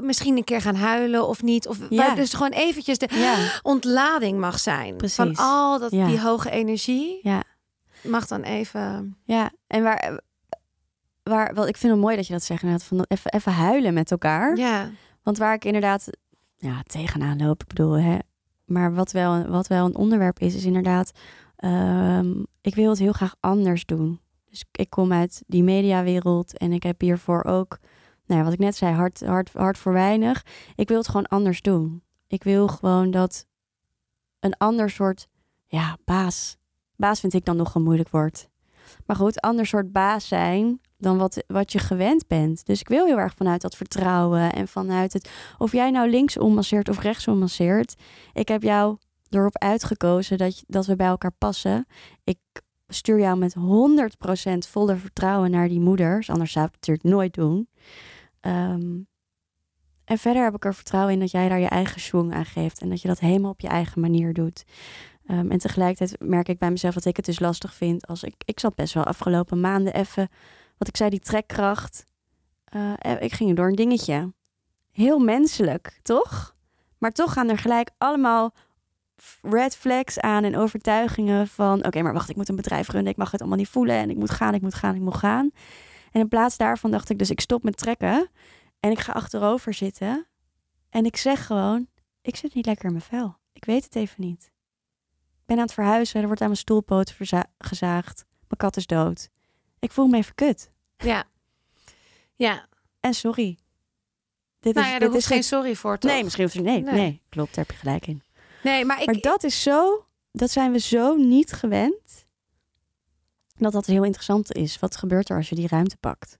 misschien een keer gaan huilen of niet. Of Ja. waar dus gewoon eventjes de Ja. ontlading mag zijn. Precies. Van al dat, Ja. die hoge energie. Ja. Mag dan even... Ja, en waar, waar, wel, ik vind het mooi dat je dat zegt, inderdaad, van even, even huilen met elkaar. Ja, Want waar ik inderdaad ja, tegenaan loop, ik bedoel, hè, maar wat wel, wat wel een onderwerp is, is inderdaad, ehm, ik wil het heel graag anders doen. Dus ik kom uit die mediawereld en ik heb hiervoor ook, nou ja, wat ik net zei, hard, hard, hard voor weinig. Ik wil het gewoon anders doen. Ik wil gewoon dat een ander soort, ja, baas. Baas vind ik dan nog een moeilijk woord. Maar goed, ander soort baas zijn dan wat, wat je gewend bent. Dus ik wil heel erg vanuit dat vertrouwen en vanuit het... Of jij nou linksom masseert of rechtsom masseert. Ik heb jou erop uitgekozen dat, dat we bij elkaar passen. Ik stuur jou met 100% volle vertrouwen naar die moeders. Anders zou ik het natuurlijk nooit doen. Ehm, en verder heb ik er vertrouwen in dat jij daar je eigen swing aan geeft. En dat je dat helemaal op je eigen manier doet. Ehm, en tegelijkertijd merk ik bij mezelf dat ik het dus lastig vind. Als ik, ik zat best wel afgelopen maanden even, wat ik zei, die trekkracht. Eh, eh, ik ging door een dingetje. Heel menselijk, toch? Maar toch gaan er gelijk allemaal red flags aan en overtuigingen van... oké, maar wacht, ik moet een bedrijf runnen. Ik mag het allemaal niet voelen en ik moet gaan, ik moet gaan, ik moet gaan. En in plaats daarvan dacht ik dus, ik stop met trekken... en ik ga achterover zitten en ik zeg gewoon... ik zit niet lekker in mijn vel. Ik weet het even niet. Ik ben aan het verhuizen, er wordt aan mijn stoelpoot gezaagd. Mijn kat is dood. Ik voel me even kut. Ja. Ja, En sorry. Dit nou is, ja, dit daar hoeft is geen sorry voor, toch? Nee, misschien hoeft er nee, Nee. nee. Klopt, daar heb je gelijk in. Nee, maar ik... maar dat is zo, dat zijn we zo niet gewend. Dat dat heel interessant is. Wat gebeurt er als je die ruimte pakt?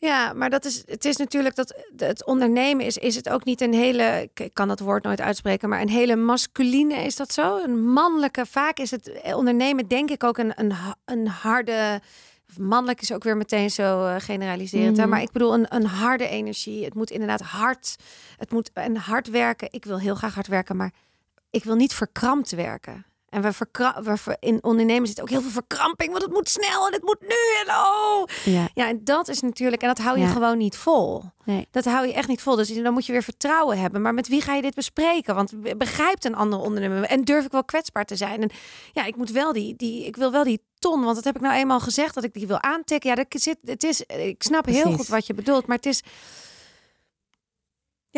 Ja, maar dat is, het is natuurlijk dat het ondernemen is, is het ook niet een hele, ik kan dat woord nooit uitspreken, maar een hele masculine, is dat zo? Een mannelijke, vaak is het ondernemen denk ik ook een, een, een harde, mannelijk is ook weer meteen zo eh, generaliserend, hè? Mhm. maar ik bedoel een, een harde energie. Het moet inderdaad hard, het moet en hard werken. Ik wil heel graag hard werken, maar ik wil niet verkrampt werken. En we we in ondernemen zit ook heel veel verkramping, want het moet snel en het moet nu en oh. Ja, Ja, en dat is natuurlijk, en dat hou je Ja. gewoon niet vol. nee. Dat hou je echt niet vol. Dus dan moet je weer vertrouwen hebben. Maar met wie ga je dit bespreken? Want be- begrijpt een andere ondernemer? En durf ik wel kwetsbaar te zijn? En ja, ik moet wel die, die, ik wil wel die ton, want dat heb ik nou eenmaal gezegd dat ik die wil aantikken. Ja, dat zit, het is, ik snap heel goed wat je bedoelt, maar het is.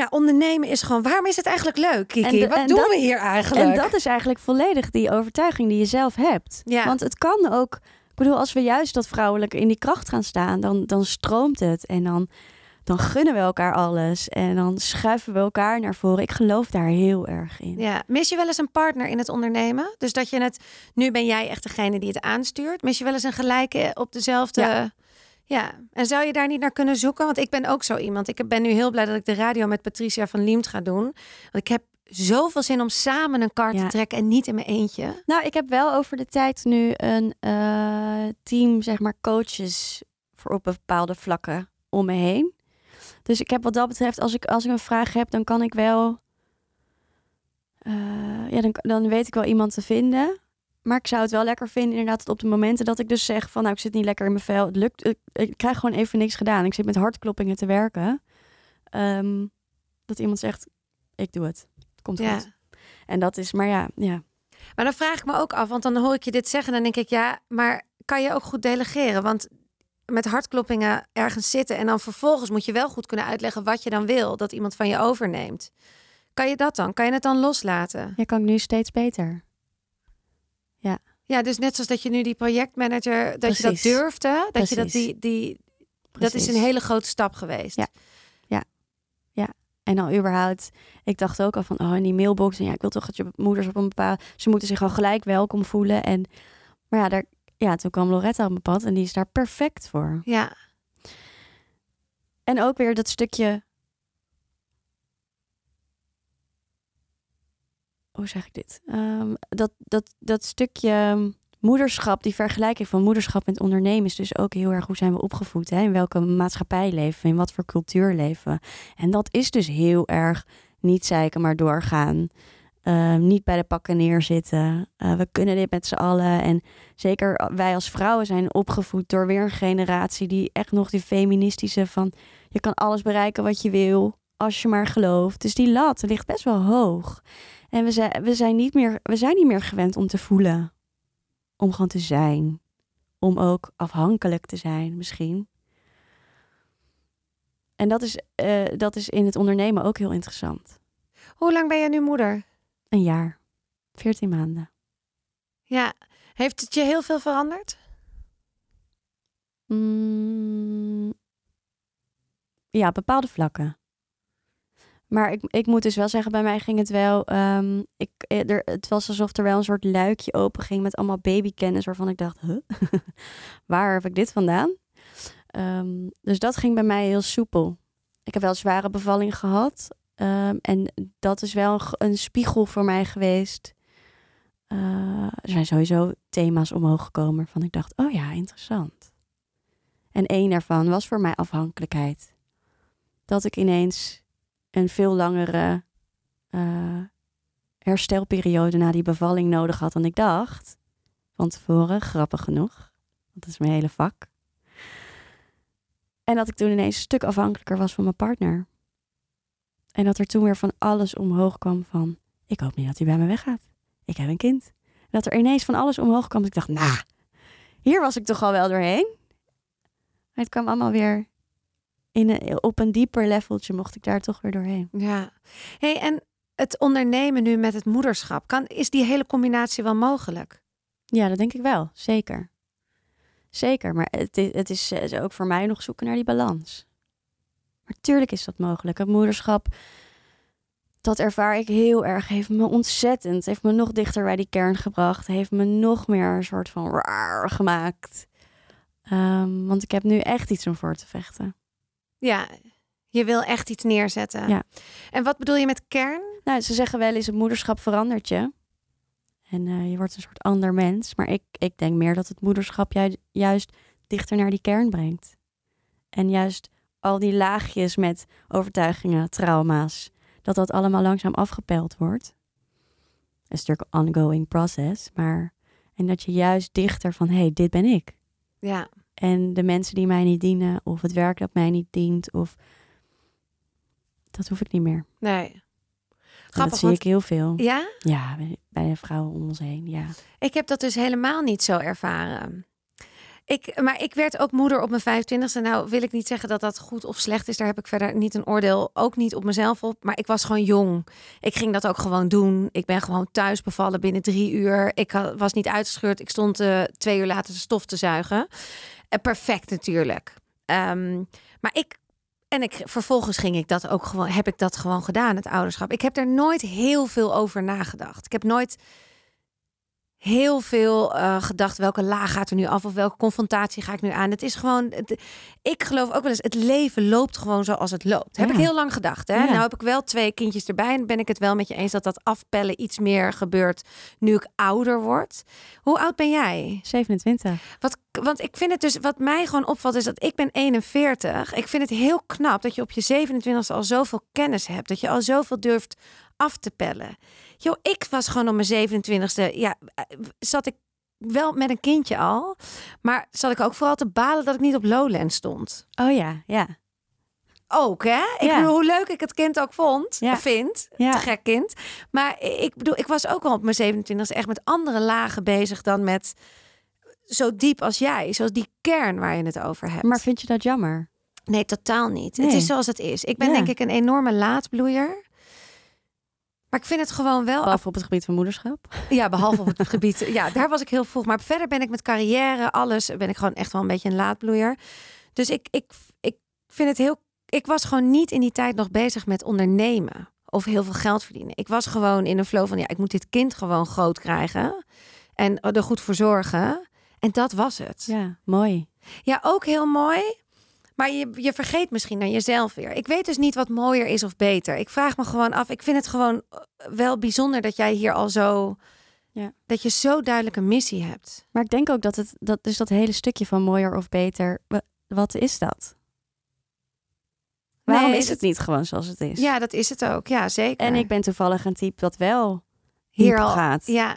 Ja, ondernemen is gewoon. Waarom is het eigenlijk leuk, Kiki? En wat en doen dat- we hier eigenlijk? En dat is eigenlijk volledig die overtuiging die je zelf hebt. Ja. Want het kan ook, ik bedoel, als we juist dat vrouwelijke in die kracht gaan staan, dan, dan stroomt het en dan, dan gunnen we elkaar alles en dan schuiven we elkaar naar voren. Ik geloof daar heel erg in. Ja, mis je wel eens een partner in het ondernemen? Dus dat je het, nu ben jij echt degene die het aanstuurt. Mis je wel eens een gelijke op dezelfde. Ja. Ja. En zou je daar niet naar kunnen zoeken? Want ik ben ook zo iemand. Ik ben nu heel blij dat ik de radio met Patricia van Liemt ga doen. Want ik heb zoveel zin om samen een kar te trekken en niet in mijn eentje. Nou, ik heb wel over de tijd nu een eh, team, zeg maar, coaches voor op bepaalde vlakken om me heen. Dus ik heb wat dat betreft, als ik, als ik een vraag heb, dan kan ik wel. eh, ja, dan, dan weet ik wel iemand te vinden. Maar ik zou het wel lekker vinden, inderdaad, op de momenten dat ik dus zeg van, nou, ik zit niet lekker in mijn vel. Het lukt, ik, ik krijg gewoon even niks gedaan. Ik zit met hartkloppingen te werken. Ehm, dat iemand zegt, ik doe het. Het komt Ja. goed. En dat is, maar ja, ja. Maar dan vraag ik me ook af, want dan hoor ik je dit zeggen en dan denk ik, ja, maar kan je ook goed delegeren? Want met hartkloppingen ergens zitten en dan vervolgens moet je wel goed kunnen uitleggen wat je dan wil dat iemand van je overneemt. Kan je dat dan? Kan je het dan loslaten? Ja, kan ik nu steeds beter. Ja, dus net zoals dat je nu die projectmanager, dat je dat durfde, dat je dat die, die dat is een hele grote stap geweest. Ja. En dan überhaupt, ik dacht ook al van, oh, in die mailbox, en ja, ik wil toch dat je moeders op een bepaalde, ze moeten zich al gelijk welkom voelen. En, maar ja, daar, ja, toen kwam Loretta op mijn pad en die is daar perfect voor. Ja, En ook weer dat stukje, hoe zeg ik dit? Ehm, dat, dat, dat stukje moederschap, die vergelijking van moederschap met ondernemen is dus ook heel erg hoe zijn we opgevoed, hè? in welke maatschappij leven we, in wat voor cultuur leven. we. En dat is dus heel erg niet zeiken, maar doorgaan. Ehm, niet bij de pakken neerzitten. Eh, we kunnen dit met z'n allen. En zeker wij als vrouwen zijn opgevoed door weer een generatie die echt nog die feministische van je kan alles bereiken wat je wil als je maar gelooft. Dus die lat ligt best wel hoog. En we zijn, we zijn, niet, meer, we zijn niet meer gewend om te voelen. Om gewoon te zijn. Om ook afhankelijk te zijn, misschien. En dat is, eh, dat is in het ondernemen ook heel interessant. hoe lang ben je nu moeder? Een jaar. 14 maanden. Ja, heeft het je heel veel veranderd? Mm, ja, bepaalde vlakken. Maar ik, ik moet dus wel zeggen, bij mij ging het wel. ehm, ik, eh, er, het was alsof er wel een soort luikje open ging met allemaal babykennis, waarvan ik dacht, huh? waar heb ik dit vandaan? Ehm, dus dat ging bij mij heel soepel. Ik heb wel zware bevalling gehad. ehm, en dat is wel een spiegel voor mij geweest. Eh, er zijn sowieso thema's omhoog gekomen waarvan ik dacht, oh ja, interessant. En één daarvan was voor mij afhankelijkheid. Dat ik ineens een veel langere eh, herstelperiode na die bevalling nodig had dan ik dacht. Van tevoren, grappig genoeg. Dat is mijn hele vak. En dat ik toen ineens een stuk afhankelijker was van mijn partner. En dat er toen weer van alles omhoog kwam van... Ik hoop niet dat hij bij me weggaat. Ik heb een kind. En dat er ineens van alles omhoog kwam. Ik dacht, nou, hier was ik toch al wel doorheen. Het kwam allemaal weer in een, op een dieper leveltje mocht ik daar toch weer doorheen. Ja. Hey, en het ondernemen nu met het moederschap? Kan, is die hele combinatie wel mogelijk? Ja, dat denk ik wel. Zeker. Zeker. Maar het, i- het is, eh, is ook voor mij nog zoeken naar die balans. Maar tuurlijk is dat mogelijk. Het moederschap, dat ervaar ik heel erg. Heeft me ontzettend, heeft me nog dichter bij die kern gebracht. Heeft me nog meer een soort van raar gemaakt. Ehm, want ik heb nu echt iets om voor te vechten. Ja, je wil echt iets neerzetten. Ja. En wat bedoel je met kern? Nou, ze zeggen wel eens, het moederschap verandert je. En eh, je wordt een soort ander mens. Maar ik, ik denk meer dat het moederschap ju- juist dichter naar die kern brengt. En juist al die laagjes met overtuigingen, trauma's, dat dat allemaal langzaam afgepeld wordt. Het is natuurlijk een ongoing process, maar... En dat je juist dichter van, hé, hey, dit ben ik. Ja, En de mensen die mij niet dienen, of het werk dat mij niet dient, of... Dat hoef ik niet meer. nee. Grappig, dat zie want- ik heel veel. Ja? Ja, bij- de vrouwen om ons heen, ja. Ik heb dat dus helemaal niet zo ervaren. Ik, maar ik werd ook moeder op mijn 25e. Nou wil ik niet zeggen dat dat goed of slecht is. Daar heb ik verder niet een oordeel. Ook niet op mezelf op. Maar ik was gewoon jong. Ik ging dat ook gewoon doen. Ik ben gewoon thuis bevallen binnen drie uur. Ik was niet uitgescheurd. Ik stond eh, twee uur later de stof te zuigen. Eh, perfect natuurlijk. Ehm, maar ik... En ik, vervolgens ging ik dat ook gewoon, heb ik dat gewoon gedaan, het ouderschap. Ik heb er nooit heel veel over nagedacht. Ik heb nooit heel veel eh, gedacht welke laag gaat er nu af of welke confrontatie ga ik nu aan. Het is gewoon, het- ik geloof ook wel eens, het leven loopt gewoon zoals het loopt. Heb ik heel lang gedacht. Hè? Ja. Nou heb ik wel twee kindjes erbij en ben ik het wel met je eens dat dat afpellen iets meer gebeurt nu ik ouder word. Hoe oud ben jij? 27. Wat, want ik vind het dus, wat mij gewoon opvalt, is dat ik ben 41. Ik vind het heel knap dat je op je 27 al zoveel kennis hebt. Dat je al zoveel durft af te pellen. Joh, ik was gewoon op mijn 27ste, ja, eh, zat ik wel met een kindje al. Maar zat ik ook vooral te balen dat ik niet op Lowland stond. Oh ja, ja. Ook, hè? Ik Ja. bedoel, hoe leuk ik het kind ook vond, Ja. vind. Ja. Te gek kind. Maar ik bedoel, ik was ook al op mijn 27ste echt met andere lagen bezig dan met zo diep als jij. Zoals die kern waar je het over hebt. Maar vind je dat jammer? Nee, totaal niet. Het is zoals het is. Ik ben Ja. denk ik een enorme laadbloeier. Maar ik vind het gewoon wel... Behalve op het gebied van moederschap. Ja, behalve op het gebied. Ja, daar was ik heel vroeg. Maar verder ben ik met carrière, alles, ben ik gewoon echt wel een beetje een laadbloeier. Dus ik, ik, ik vind het heel... Ik was gewoon niet in die tijd nog bezig met ondernemen. Of heel veel geld verdienen. Ik was gewoon in een flow van, ja, ik moet dit kind gewoon groot krijgen. En er goed voor zorgen. En dat was het. Ja, mooi. Ja, ook heel mooi. Maar je, je vergeet misschien naar jezelf weer. Ik weet dus niet wat mooier is of beter. Ik vraag me gewoon af. Ik vind het gewoon eh, wel bijzonder dat jij hier al zo. Ja. Dat je zo duidelijk een missie hebt. Maar ik denk ook dat het, dat, dus dat hele stukje van mooier of beter, wa- wat is dat? Waarom Nee, is het niet gewoon zoals het is? Ja, dat is het ook. Ja, zeker. En ik ben toevallig een type dat wel hier al. gaat. Ja,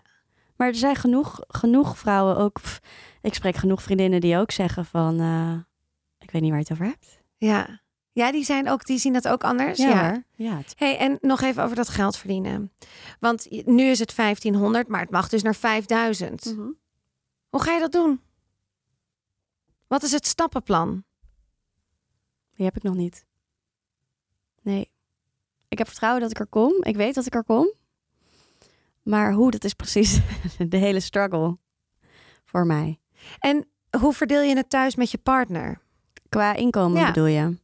Maar er zijn genoeg, genoeg vrouwen ook. pff, ik spreek genoeg vriendinnen die ook zeggen van, eh, weet niet waar je het over hebt. ja. Ja, die zijn ook, die zien dat ook anders. Ja, ja het- Hey, en nog even over dat geld verdienen. Want nu is het 1500, maar het mag dus naar 5000. Mhm. Hoe ga je dat doen? Wat is het stappenplan? Die heb ik nog niet. Nee. Ik heb vertrouwen dat ik er kom. Ik weet dat ik er kom. Maar hoe, dat is precies de hele struggle voor mij. En hoe verdeel je het thuis met je partner? Qua inkomen Ja. bedoel je?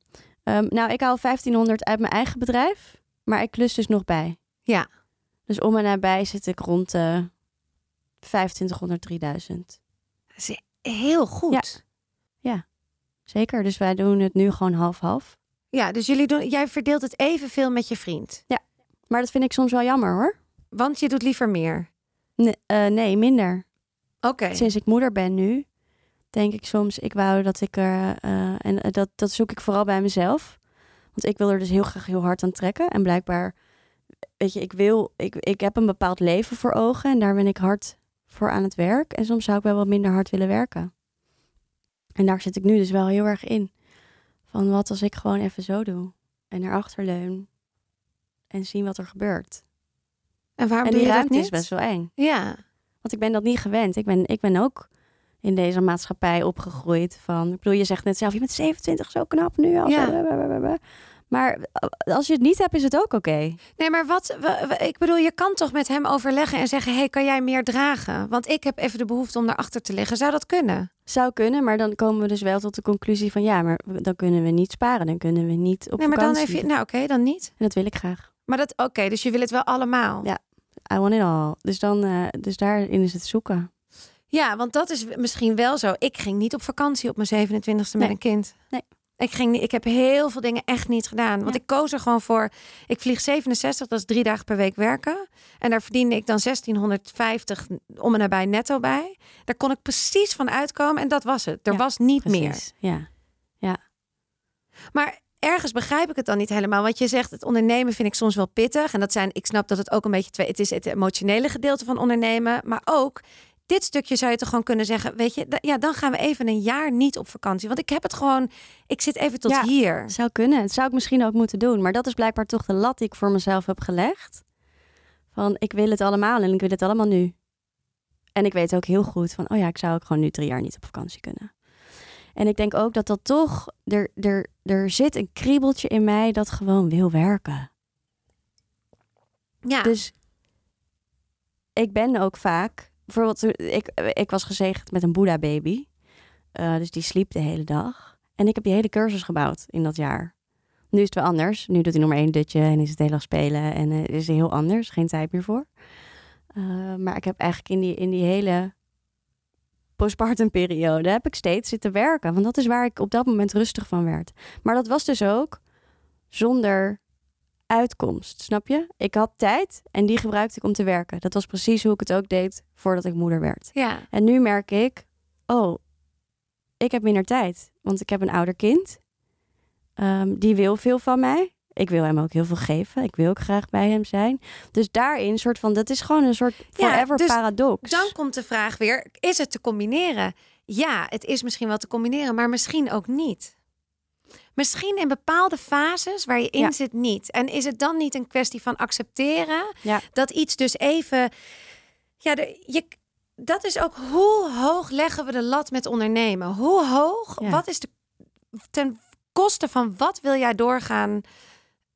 Ehm, nou, ik haal 1500 uit mijn eigen bedrijf, maar ik klus dus nog bij. Ja. Dus om en nabij zit ik rond de 2500, 3000. Dat is heel goed. Ja, Zeker, dus wij doen het nu gewoon half-half. dus jullie doen, jij verdeelt het evenveel met je vriend. Maar dat vind ik soms wel jammer hoor. Want je doet liever meer. Nee, eh, nee minder. Oké. Sinds ik moeder ben nu, denk ik soms, ik wou dat ik er, eh, en eh, dat, dat zoek ik vooral bij mezelf. Want ik wil er dus heel graag heel hard aan trekken. En blijkbaar, weet je, ik wil, ik, ik heb een bepaald leven voor ogen en daar ben ik hard voor aan het werk. En soms zou ik wel wat minder hard willen werken. En daar zit ik nu dus wel heel erg in. Van wat als ik gewoon even zo doe en erachter leun en zien wat er gebeurt. En waarom en doe die je dat ruimte niet? is best wel eng. Ja. Want ik ben dat niet gewend. Ik ben, ik ben ook in deze maatschappij opgegroeid van... Ik bedoel, je zegt net zelf, je bent 27, zo knap nu. Al Ja. blablabla. Maar als je het niet hebt, is het ook oké. Nee, maar wat, wa- wa- ik bedoel, je kan toch met hem overleggen en zeggen: hey, kan jij meer dragen? Want ik heb even de behoefte om daarachter te liggen. Zou dat kunnen? Zou kunnen, maar dan komen we dus wel tot de conclusie van ja, maar dan kunnen we niet sparen. Dan kunnen we niet op nee, maar dan vakantie. heb je, nou oké, dan niet. En dat wil ik graag. Maar dat, oké, dus je wil het wel allemaal. Ja. I want it all. Dus, dan, eh, dus daarin is het zoeken. Ja, want dat is misschien wel zo. Ik ging niet op vakantie op mijn 27e met een kind. Nee. Ik, ging niet, ik heb heel veel dingen echt niet gedaan. Want Ja. ik koos er gewoon voor. Ik vlieg 67, dat is drie dagen per week werken. En daar verdiende ik dan 1650 om en nabij netto bij. Daar kon ik precies van uitkomen en dat was het. Er Ja, was niet meer. Precies. Ja. Maar ergens begrijp ik het dan niet helemaal. Want je zegt, het ondernemen vind ik soms wel pittig. En dat zijn, ik snap dat het ook een beetje twee. Het is het emotionele gedeelte van ondernemen. Maar ook dit stukje zou je toch gewoon kunnen zeggen. Weet je, ja, dan gaan we even een jaar niet op vakantie. Want ik heb het gewoon. Ik zit even tot Ja. hier. Zou kunnen. Het zou ik misschien ook moeten doen. Maar dat is blijkbaar toch de lat die ik voor mezelf heb gelegd. Van ik wil het allemaal en ik wil het allemaal nu. En ik weet ook heel goed van, oh ja, ik zou ook gewoon nu drie jaar niet op vakantie kunnen. En ik denk ook dat dat toch, er, er, er zit een kriebeltje in mij dat gewoon wil werken. Ja. Dus ik ben ook vaak, bijvoorbeeld, ik, ik was gezegend met een Boeddha-baby. Eh, dus die sliep de hele dag. En ik heb die hele cursus gebouwd in dat jaar. Nu is het wel anders. Nu doet hij maar één dutje en is het heel erg spelen. En eh, is heel anders. Geen tijd meer voor. Eh, maar ik heb eigenlijk in die, in die hele postpartum periode... heb ik steeds zitten werken. Want dat is waar ik op dat moment rustig van werd. Maar dat was dus ook zonder uitkomst, snap je? Ik had tijd en die gebruikte ik om te werken. Dat was precies hoe ik het ook deed voordat ik moeder werd. ja. En nu merk ik, oh, ik heb minder tijd. Want ik heb een ouder kind. Ehm, die wil veel van mij. Ik wil hem ook heel veel geven. Ik wil ook graag bij hem zijn. Dus daarin, soort van, dat is gewoon een soort Ja, forever dus paradox. Dan komt de vraag weer: is het te combineren? Ja, het is misschien wel te combineren, maar misschien ook niet. Misschien in bepaalde fases waar je in Ja. zit niet. En is het dan niet een kwestie van accepteren Ja. dat iets dus even. Ja, de, je, dat is ook hoe hoog leggen we de lat met ondernemen? Hoe hoog? Ja. Wat is de ten koste van wat wil jij doorgaan?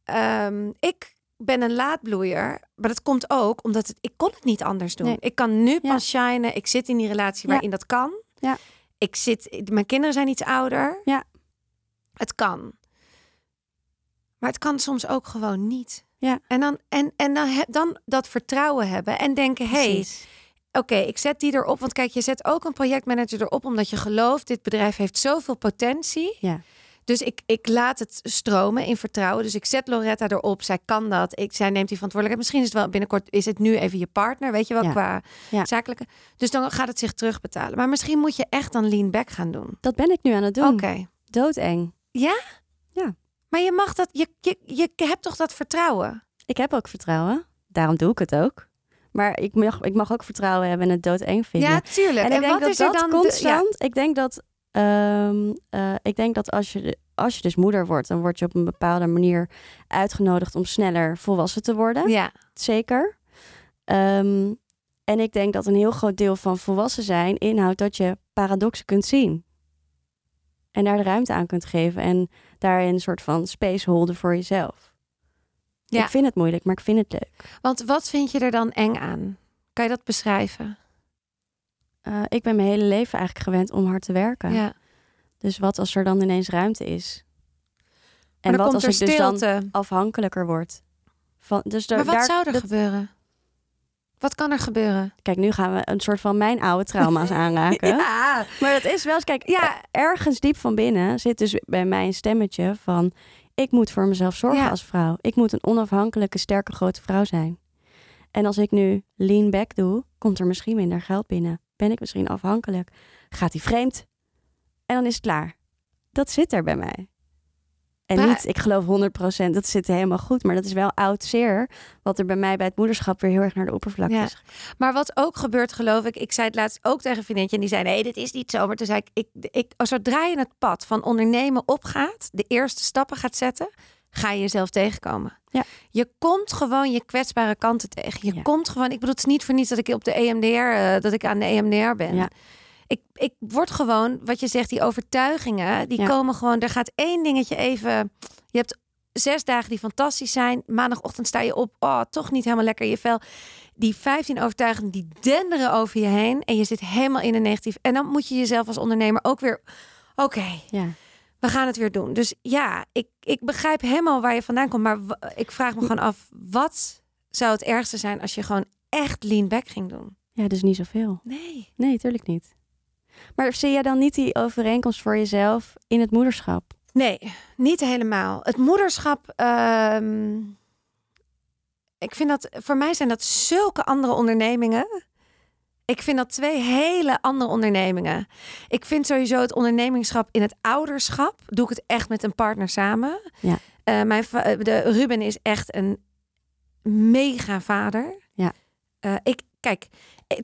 Ehm, ik ben een laadbloeier, maar dat komt ook omdat het, ik kon het niet anders doen. Nee. Ik kan nu pas shinen. Ik zit in die relatie waarin dat kan. Ja. Ik zit, mijn kinderen zijn iets ouder. Ja. Het kan. Maar het kan soms ook gewoon niet. Ja. En dan, en, en dan, he- dan dat vertrouwen hebben en denken: hé, hey. Oké, ik zet die erop. Want kijk, je zet ook een projectmanager erop omdat je gelooft, dit bedrijf heeft zoveel potentie. Ja. Dus ik, ik laat het stromen in vertrouwen. Dus ik zet Loretta erop. Zij kan dat. Ik, zij neemt die verantwoordelijkheid. Misschien is het wel binnenkort, is het nu even je partner, weet je wel, Ja. qua Ja. zakelijke. Dus dan gaat het zich terugbetalen. Maar misschien moet je echt dan lean back gaan doen. Dat ben ik nu aan het doen. Oké. Doodeng. Maar je mag dat, je, je, je hebt toch dat vertrouwen? Ik heb ook vertrouwen. Daarom doe ik het ook. Maar ik mag, ik mag ook vertrouwen hebben en het doodeng vinden. Ja, tuurlijk. En ik denk wat dat is dat dan de- constant. Ik denk dat. ehm, eh, ik denk dat als je, als je dus moeder wordt, dan word je op een bepaalde manier uitgenodigd om sneller volwassen te worden. ja. ja. Zeker. Ehm, en ik denk dat een heel groot deel van volwassen zijn inhoudt dat je paradoxen kunt zien. En daar de ruimte aan kunt geven. En daarin een soort van space holden voor jezelf. Ja. Ik vind het moeilijk, maar ik vind het leuk. Want wat vind je er dan eng aan? Kan je dat beschrijven? Eh, ik ben mijn hele leven eigenlijk gewend om hard te werken. Ja. Dus wat als er dan ineens ruimte is? En wat als er ik dus dan afhankelijker word? Van, dus Maar wat daar- zou er dat- gebeuren? Wat kan er gebeuren? Kijk, nu gaan we een soort van mijn oude trauma's aanraken. Ja, Maar dat is wel eens, kijk, Ja. ergens diep van binnen zit dus bij mij een stemmetje van... ik moet voor mezelf zorgen Ja. als vrouw. Ik moet een onafhankelijke, sterke, grote vrouw zijn. En als ik nu lean back doe, komt er misschien minder geld binnen. Ben ik misschien afhankelijk? Gaat hij vreemd? En dan is het klaar. Dat zit er bij mij. En Maar- niet, ik geloof 100%, dat zit helemaal goed. Maar dat is wel oud zeer, wat er bij mij bij het moederschap weer heel erg naar de oppervlakte Ja. is. maar wat ook gebeurt, geloof ik. Ik zei het laatst ook tegen een vriendinnetje en die zei: nee, dit is niet zo. Maar toen zei ik: ik, ik oh, zodra je het pad van ondernemen opgaat, de eerste stappen gaat zetten, ga je jezelf tegenkomen. Ja. Je komt gewoon je kwetsbare kanten tegen. Je Ja. komt gewoon. Ik bedoel, het is niet voor niets dat ik op de EMDR, eh, dat ik aan de EMDR ben. Ja. Ik, ik word gewoon, wat je zegt, die overtuigingen, die Ja. komen gewoon. Er gaat één dingetje even. Je hebt zes dagen die fantastisch zijn. Maandagochtend sta je op, oh, toch niet helemaal lekker in je vel. Die 15 overtuigingen die denderen over je heen en je zit helemaal in een negatief. En dan moet je jezelf als ondernemer ook weer, oké, Ja. we gaan het weer doen. Dus ja, ik, ik begrijp helemaal waar je vandaan komt. Maar ik vraag me gewoon af, wat zou het ergste zijn als je gewoon echt lean back ging doen? ja, dus niet zoveel. Nee. Nee, tuurlijk niet. Maar zie jij dan niet die overeenkomst voor jezelf in het moederschap? Nee, niet helemaal. Het moederschap. ehm, ik vind dat voor mij zijn dat zulke andere ondernemingen. Ik vind dat twee hele andere ondernemingen. Ik vind sowieso het ondernemingschap in het ouderschap. Doe ik het echt met een partner samen. Ja. Eh, mijn eh, de Ruben is echt een mega vader. Ja. Eh, ik, kijk,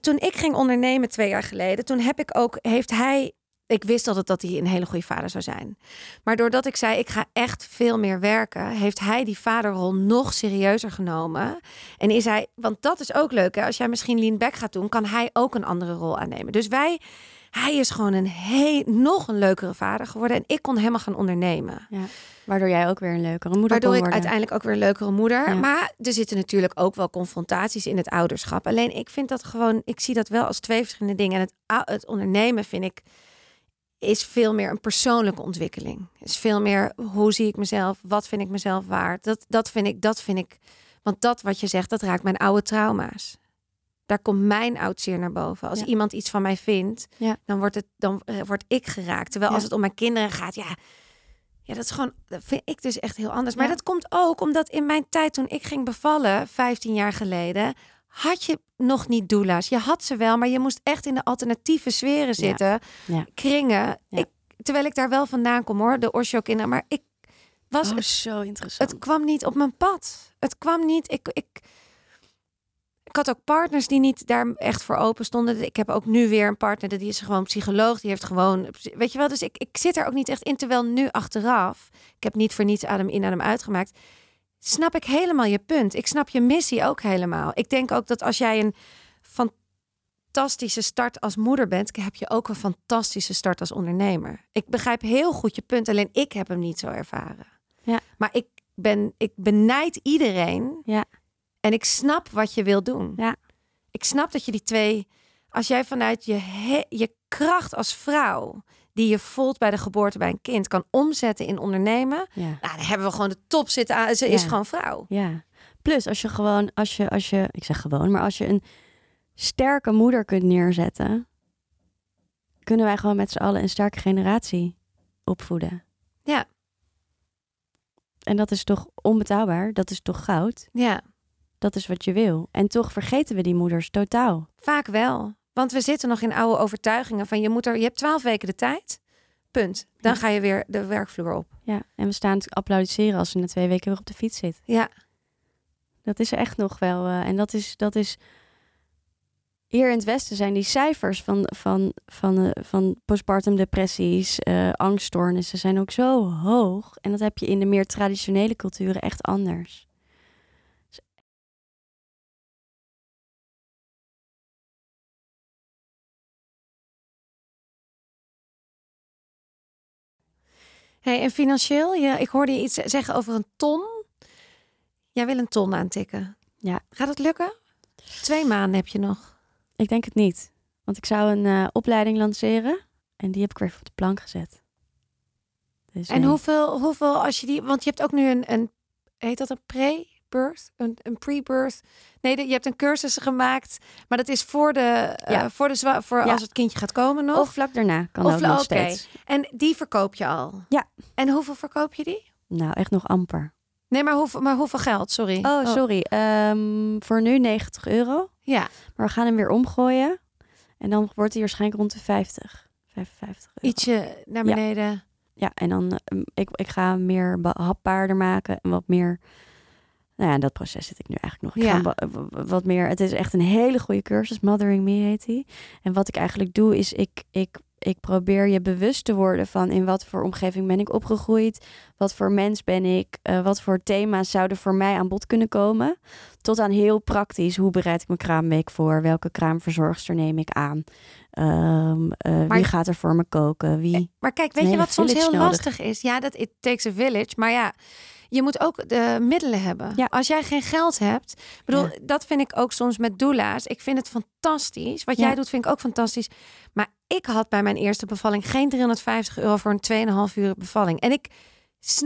toen ik ging ondernemen twee jaar geleden, toen heb ik ook, heeft hij, ik wist altijd dat hij een hele goede vader zou zijn. Maar doordat ik zei, ik ga echt veel meer werken, heeft hij die vaderrol nog serieuzer genomen. En is hij, want dat is ook leuk, hè? als jij misschien lean back gaat doen, kan hij ook een andere rol aannemen. Dus wij, hij is gewoon een heel, nog een leukere vader geworden. En ik kon helemaal gaan ondernemen. Waardoor jij ook weer een leukere moeder Waardoor ik worden. uiteindelijk ook weer een leukere moeder. Ja. Maar er zitten natuurlijk ook wel confrontaties in het ouderschap. Alleen ik vind dat gewoon, ik zie dat wel als twee verschillende dingen. En het, het ondernemen vind ik is veel meer een persoonlijke ontwikkeling. Is veel meer hoe zie ik mezelf, wat vind ik mezelf waard. Dat, dat vind ik, dat vind ik. Want dat wat je zegt, dat raakt mijn oude trauma's. Daar komt mijn oud zeer naar boven. Als Ja. iemand iets van mij vindt, Ja. dan, wordt het, dan eh, word ik geraakt. Terwijl Ja. als het om mijn kinderen gaat, ja, ja, dat is gewoon, dat vind ik dus echt heel anders. Maar dat komt ook omdat in mijn tijd toen ik ging bevallen, 15 jaar geleden, had je nog niet doula's. Je had ze wel, maar je moest echt in de alternatieve sferen zitten, Ja. kringen. Ik, terwijl ik daar wel vandaan kom hoor, de Osho-kinderen. Maar ik was, Oh, zo interessant. het kwam niet op mijn pad. Het kwam niet. Ik, ik, ik had ook partners die niet daar echt voor open stonden. Ik heb ook nu weer een partner, die is gewoon psycholoog. Die heeft gewoon, weet je wel. Dus ik, ik zit er ook niet echt in. Terwijl nu achteraf, ik heb niet voor niets adem in, adem uitgemaakt. Snap ik helemaal je punt. Ik snap je missie ook helemaal. Ik denk ook dat als jij een fantastische start als moeder bent, heb je ook een fantastische start als ondernemer. Ik begrijp heel goed je punt, alleen ik heb hem niet zo ervaren. Ja. Maar ik ben, ik benijd iedereen. Ja. En ik snap wat je wil doen. Ja. Ik snap dat je die twee, als jij vanuit je, he- je kracht als vrouw, die je voelt bij de geboorte bij een kind, kan omzetten in ondernemen. Ja. Nou, dan hebben we gewoon de top zitten aan. Ze is gewoon vrouw. Ja. Plus, als je gewoon, als je, als je, ik zeg gewoon, maar als je een sterke moeder kunt neerzetten, kunnen wij gewoon met z'n allen een sterke generatie opvoeden. Ja. En dat is toch onbetaalbaar? Dat is toch goud? Ja, Dat is wat je wil. En toch vergeten we die moeders totaal. vaak wel. Want we zitten nog in oude overtuigingen van je moet er, je hebt twaalf weken de tijd. Punt. Dan ga je weer de werkvloer op. Ja. En we staan te applaudisseren als ze na twee weken weer op de fiets zit. Ja, Dat is er echt nog wel. eh, en dat is, dat is. Hier in het Westen zijn die cijfers van, van, van, eh, van postpartum depressies, eh, angststoornissen zijn ook zo hoog. En dat heb je in de meer traditionele culturen echt anders. Hey, en financieel, ja, ik hoorde je iets zeggen over een ton. Jij wil een ton aantikken. Ja. Gaat het lukken? Twee maanden heb je nog. Ik denk het niet. Want ik zou een eh, opleiding lanceren. En die heb ik weer op de plank gezet. Dus, En eh, hoeveel, hoeveel als je die... Want je hebt ook nu een... een heet dat een pre-birth? Een, een pre-birth? Nee, de- je hebt een cursus gemaakt. Maar dat is voor de... eh, Ja. voor de zwa- voor Ja. als het kindje gaat komen nog. Of vlak daarna kan Of ook nog oké. steeds. En die verkoop je al? Ja. En hoeveel verkoop je die? Nou, echt nog amper. Nee, maar hoeveel, maar hoeveel geld? Sorry. Oh, sorry. Ehm, voor nu 90 euro. Ja. Maar we gaan hem weer omgooien. En dan wordt hij waarschijnlijk rond de 50. 55 euro. Ietsje naar beneden. Ja, en dan eh, ik, ik ga hem meer behapbaarder maken en wat meer. Nou ja, in dat proces zit ik nu eigenlijk nog. Ik Ja. ga wat meer. Het is echt een hele goede cursus. Mothering Me heet die. En wat ik eigenlijk doe is ik, ik, ik probeer je bewust te worden van in wat voor omgeving ben ik opgegroeid. Wat voor mens ben ik. eh, wat voor thema's zouden voor mij aan bod kunnen komen. Tot aan heel praktisch. Hoe bereid ik mijn kraamweek voor? Welke kraamverzorgster neem ik aan? Ehm, eh, Maar- wie gaat er voor me koken? Wie? Maar kijk, weet je wat soms heel nodig. lastig is? Ja, dat it takes a village. Maar ja, je moet ook de middelen hebben. Ja. Als jij geen geld hebt, bedoel, Ja. dat vind ik ook soms met doula's. Ik vind het fantastisch. Wat Ja. jij doet, vind ik ook fantastisch. Maar ik had bij mijn eerste bevalling geen 350 euro voor een 2,5 uur bevalling. En ik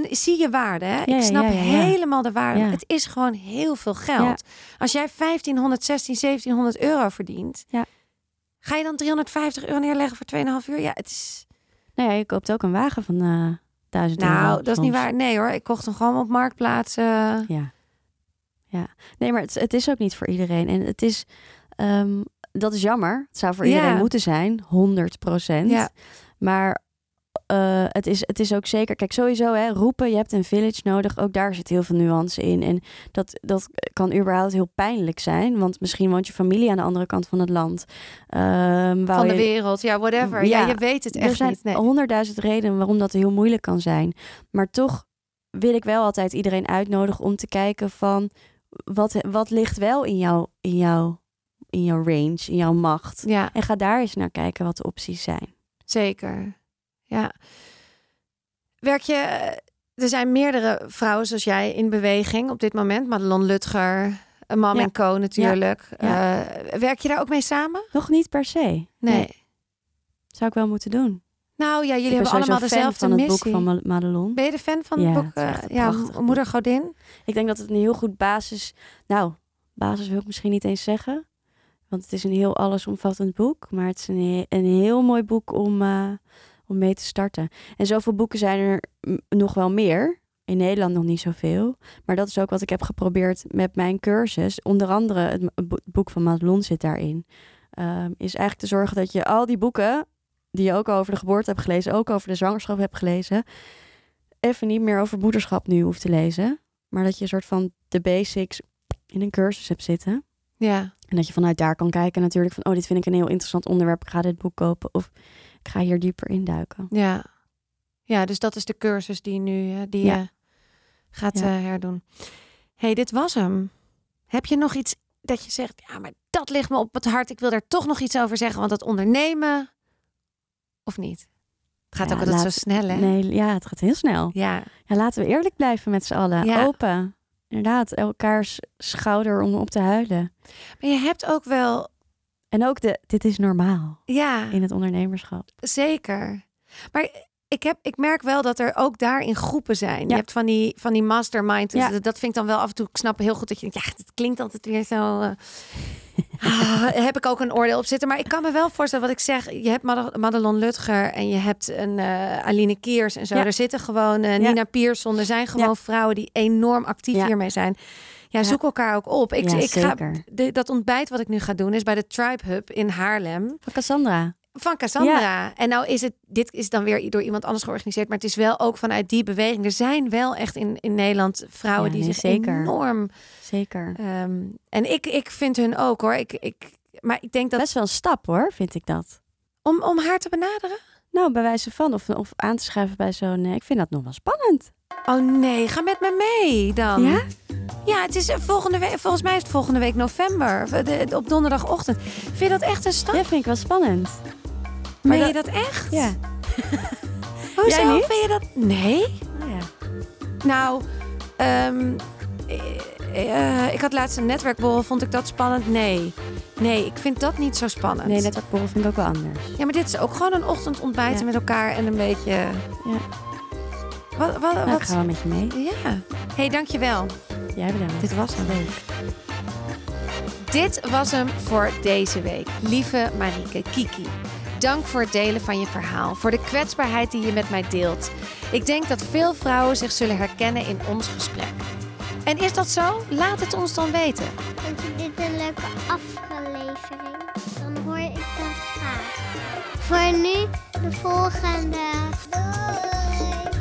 zie je waarde. Hè? Ik snap helemaal de waarde. Het is gewoon heel veel geld. Als jij 1500, 16, 1700 euro verdient, ga je dan 350 euro neerleggen voor 2,5 uur? Ja, het is. Nou ja, je koopt ook een wagen van eh 1000 euro. Nou, dat is niet waar. Nee hoor, ik kocht hem gewoon op marktplaats. eh. Ja. ja. Nee, maar het, het is ook niet voor iedereen. En het is, ehm, dat is jammer. Het zou voor Ja. iedereen moeten zijn, 100 procent. Ja. Maar eh, het, is, het is ook zeker, kijk sowieso hè, roepen, je hebt een village nodig. Ook daar zit heel veel nuance in. En dat, dat kan überhaupt heel pijnlijk zijn. Want misschien woont je familie aan de andere kant van het land. Ehm, van de je- wereld, ja, whatever. Ja, Ja, je weet het er echt zijn niet. Nee. honderdduizend redenen waarom dat heel moeilijk kan zijn. Maar toch wil ik wel altijd iedereen uitnodigen om te kijken van wat, wat ligt wel in jouw, in, jouw, in jouw range, in jouw macht. Ja, En ga daar eens naar kijken wat de opties zijn. zeker. Ja. Werk je... Er zijn meerdere vrouwen zoals jij in beweging op dit moment. Madelon Lutger, Mam Ja. en Co natuurlijk. Ja. Eh, werk je daar ook mee samen? Nog niet per se. Nee. Zou ik wel moeten doen. Nou ja, jullie ik hebben allemaal dezelfde van het boek van Ma- Madelon. Ben je de fan van Ja, het boek? het eh, ja. Moeder Godin? Ik denk dat het een heel goed basis... Nou, basis wil ik misschien niet eens zeggen. Want het is een heel allesomvattend boek. Maar het is een, he- een heel mooi boek om, eh, om mee te starten. En zoveel boeken zijn er nog wel meer. In Nederland nog niet zoveel. Maar dat is ook wat ik heb geprobeerd met mijn cursus. Onder andere het boek van Madelon zit daarin. Ehm, is eigenlijk te zorgen dat je al die boeken... die je ook over de geboorte hebt gelezen... ook over de zwangerschap hebt gelezen... even niet meer over moederschap nu hoeft te lezen. Maar dat je een soort van de basics in een cursus hebt zitten. Ja. En dat je vanuit daar kan kijken natuurlijk van... oh, dit vind ik een heel interessant onderwerp. Ik ga dit boek kopen of ik ga hier dieper induiken. Ja. Ja, dus dat is de cursus die nu eh, die Ja. je gaat Ja. eh, herdoen. hey, dit was hem. Heb je nog iets dat je zegt, ja, maar dat ligt me op het hart. Ik wil daar toch nog iets over zeggen, want dat ondernemen of niet? Het gaat Ja, ook altijd laat- zo snel, hè? Nee, ja, het gaat heel snel. Ja, Ja, laten we eerlijk blijven met z'n allen. Ja. Open. Inderdaad, elkaars schouder om op te huilen. maar je hebt ook wel, En ook de, dit is normaal ja, in het ondernemerschap. zeker. Maar ik, heb, ik merk wel dat er ook daarin groepen zijn. Je hebt van die, van die mastermind. Dus Ja. dat, dat vind ik dan wel af en toe. Ik snap heel goed dat je denkt, ja, het klinkt altijd weer zo. eh, ah, heb ik ook een oordeel op zitten. Maar ik kan me wel voorstellen wat ik zeg. Je hebt Made- Madelon Lutger en je hebt een eh, Aline Kiers en zo. Ja. Er zitten gewoon eh, Nina Pierson. Er zijn gewoon vrouwen die enorm actief hiermee zijn. Ja, zoek elkaar ook op. Ik, Ja, ik ga, zeker. de, dat ontbijt wat ik nu ga doen is bij de Tribe Hub in Haarlem. Van Cassandra. Van Cassandra. En nou is het, dit is dan weer door iemand anders georganiseerd, maar het is wel ook vanuit die beweging. Er zijn wel echt in, in Nederland vrouwen Ja, die nee, zich zeker. enorm. Zeker. ehm, en ik, ik vind hun ook hoor. Ik, ik, maar ik denk dat Best wel een stap hoor, vind ik dat. om, om haar te benaderen. Nou, bij wijze van. Of, of aan te schrijven bij zo'n... eh, ik vind dat nog wel spannend. Oh nee, ga met me mee dan. Ja? Ja, het is eh, volgende week. Volgens mij is het volgende week november. Op donderdagochtend. Vind je dat echt een stap? Ja, vind ik wel spannend. Meen maar je dat echt? Ja. Hoezo Jij niet? vind je dat? Nee. Oh, ja. Nou, ehm, eh, eh, ik had laatst een netwerkborrel. Vond ik dat spannend? Nee. Nee, ik vind dat niet zo spannend. Nee, netwerkborrel vind ik ook wel anders. Ja, maar dit is ook gewoon een ochtendontbijten Ja. met elkaar en een beetje... Ja. Wat? wat, Nou, wat? ik ga wel met je mee. Ja. hey, dankjewel. Jij bedankt. Dit was hem. Leuk. Dit was hem voor deze week. Lieve Marieke Kiki dank voor het delen van je verhaal, voor de kwetsbaarheid die je met mij deelt. Ik denk dat veel vrouwen zich zullen herkennen in ons gesprek. En is dat zo? Laat het ons dan weten. Vond je dit een leuke aflevering? Dan hoor ik dat graag. Voor nu, de volgende. Doei!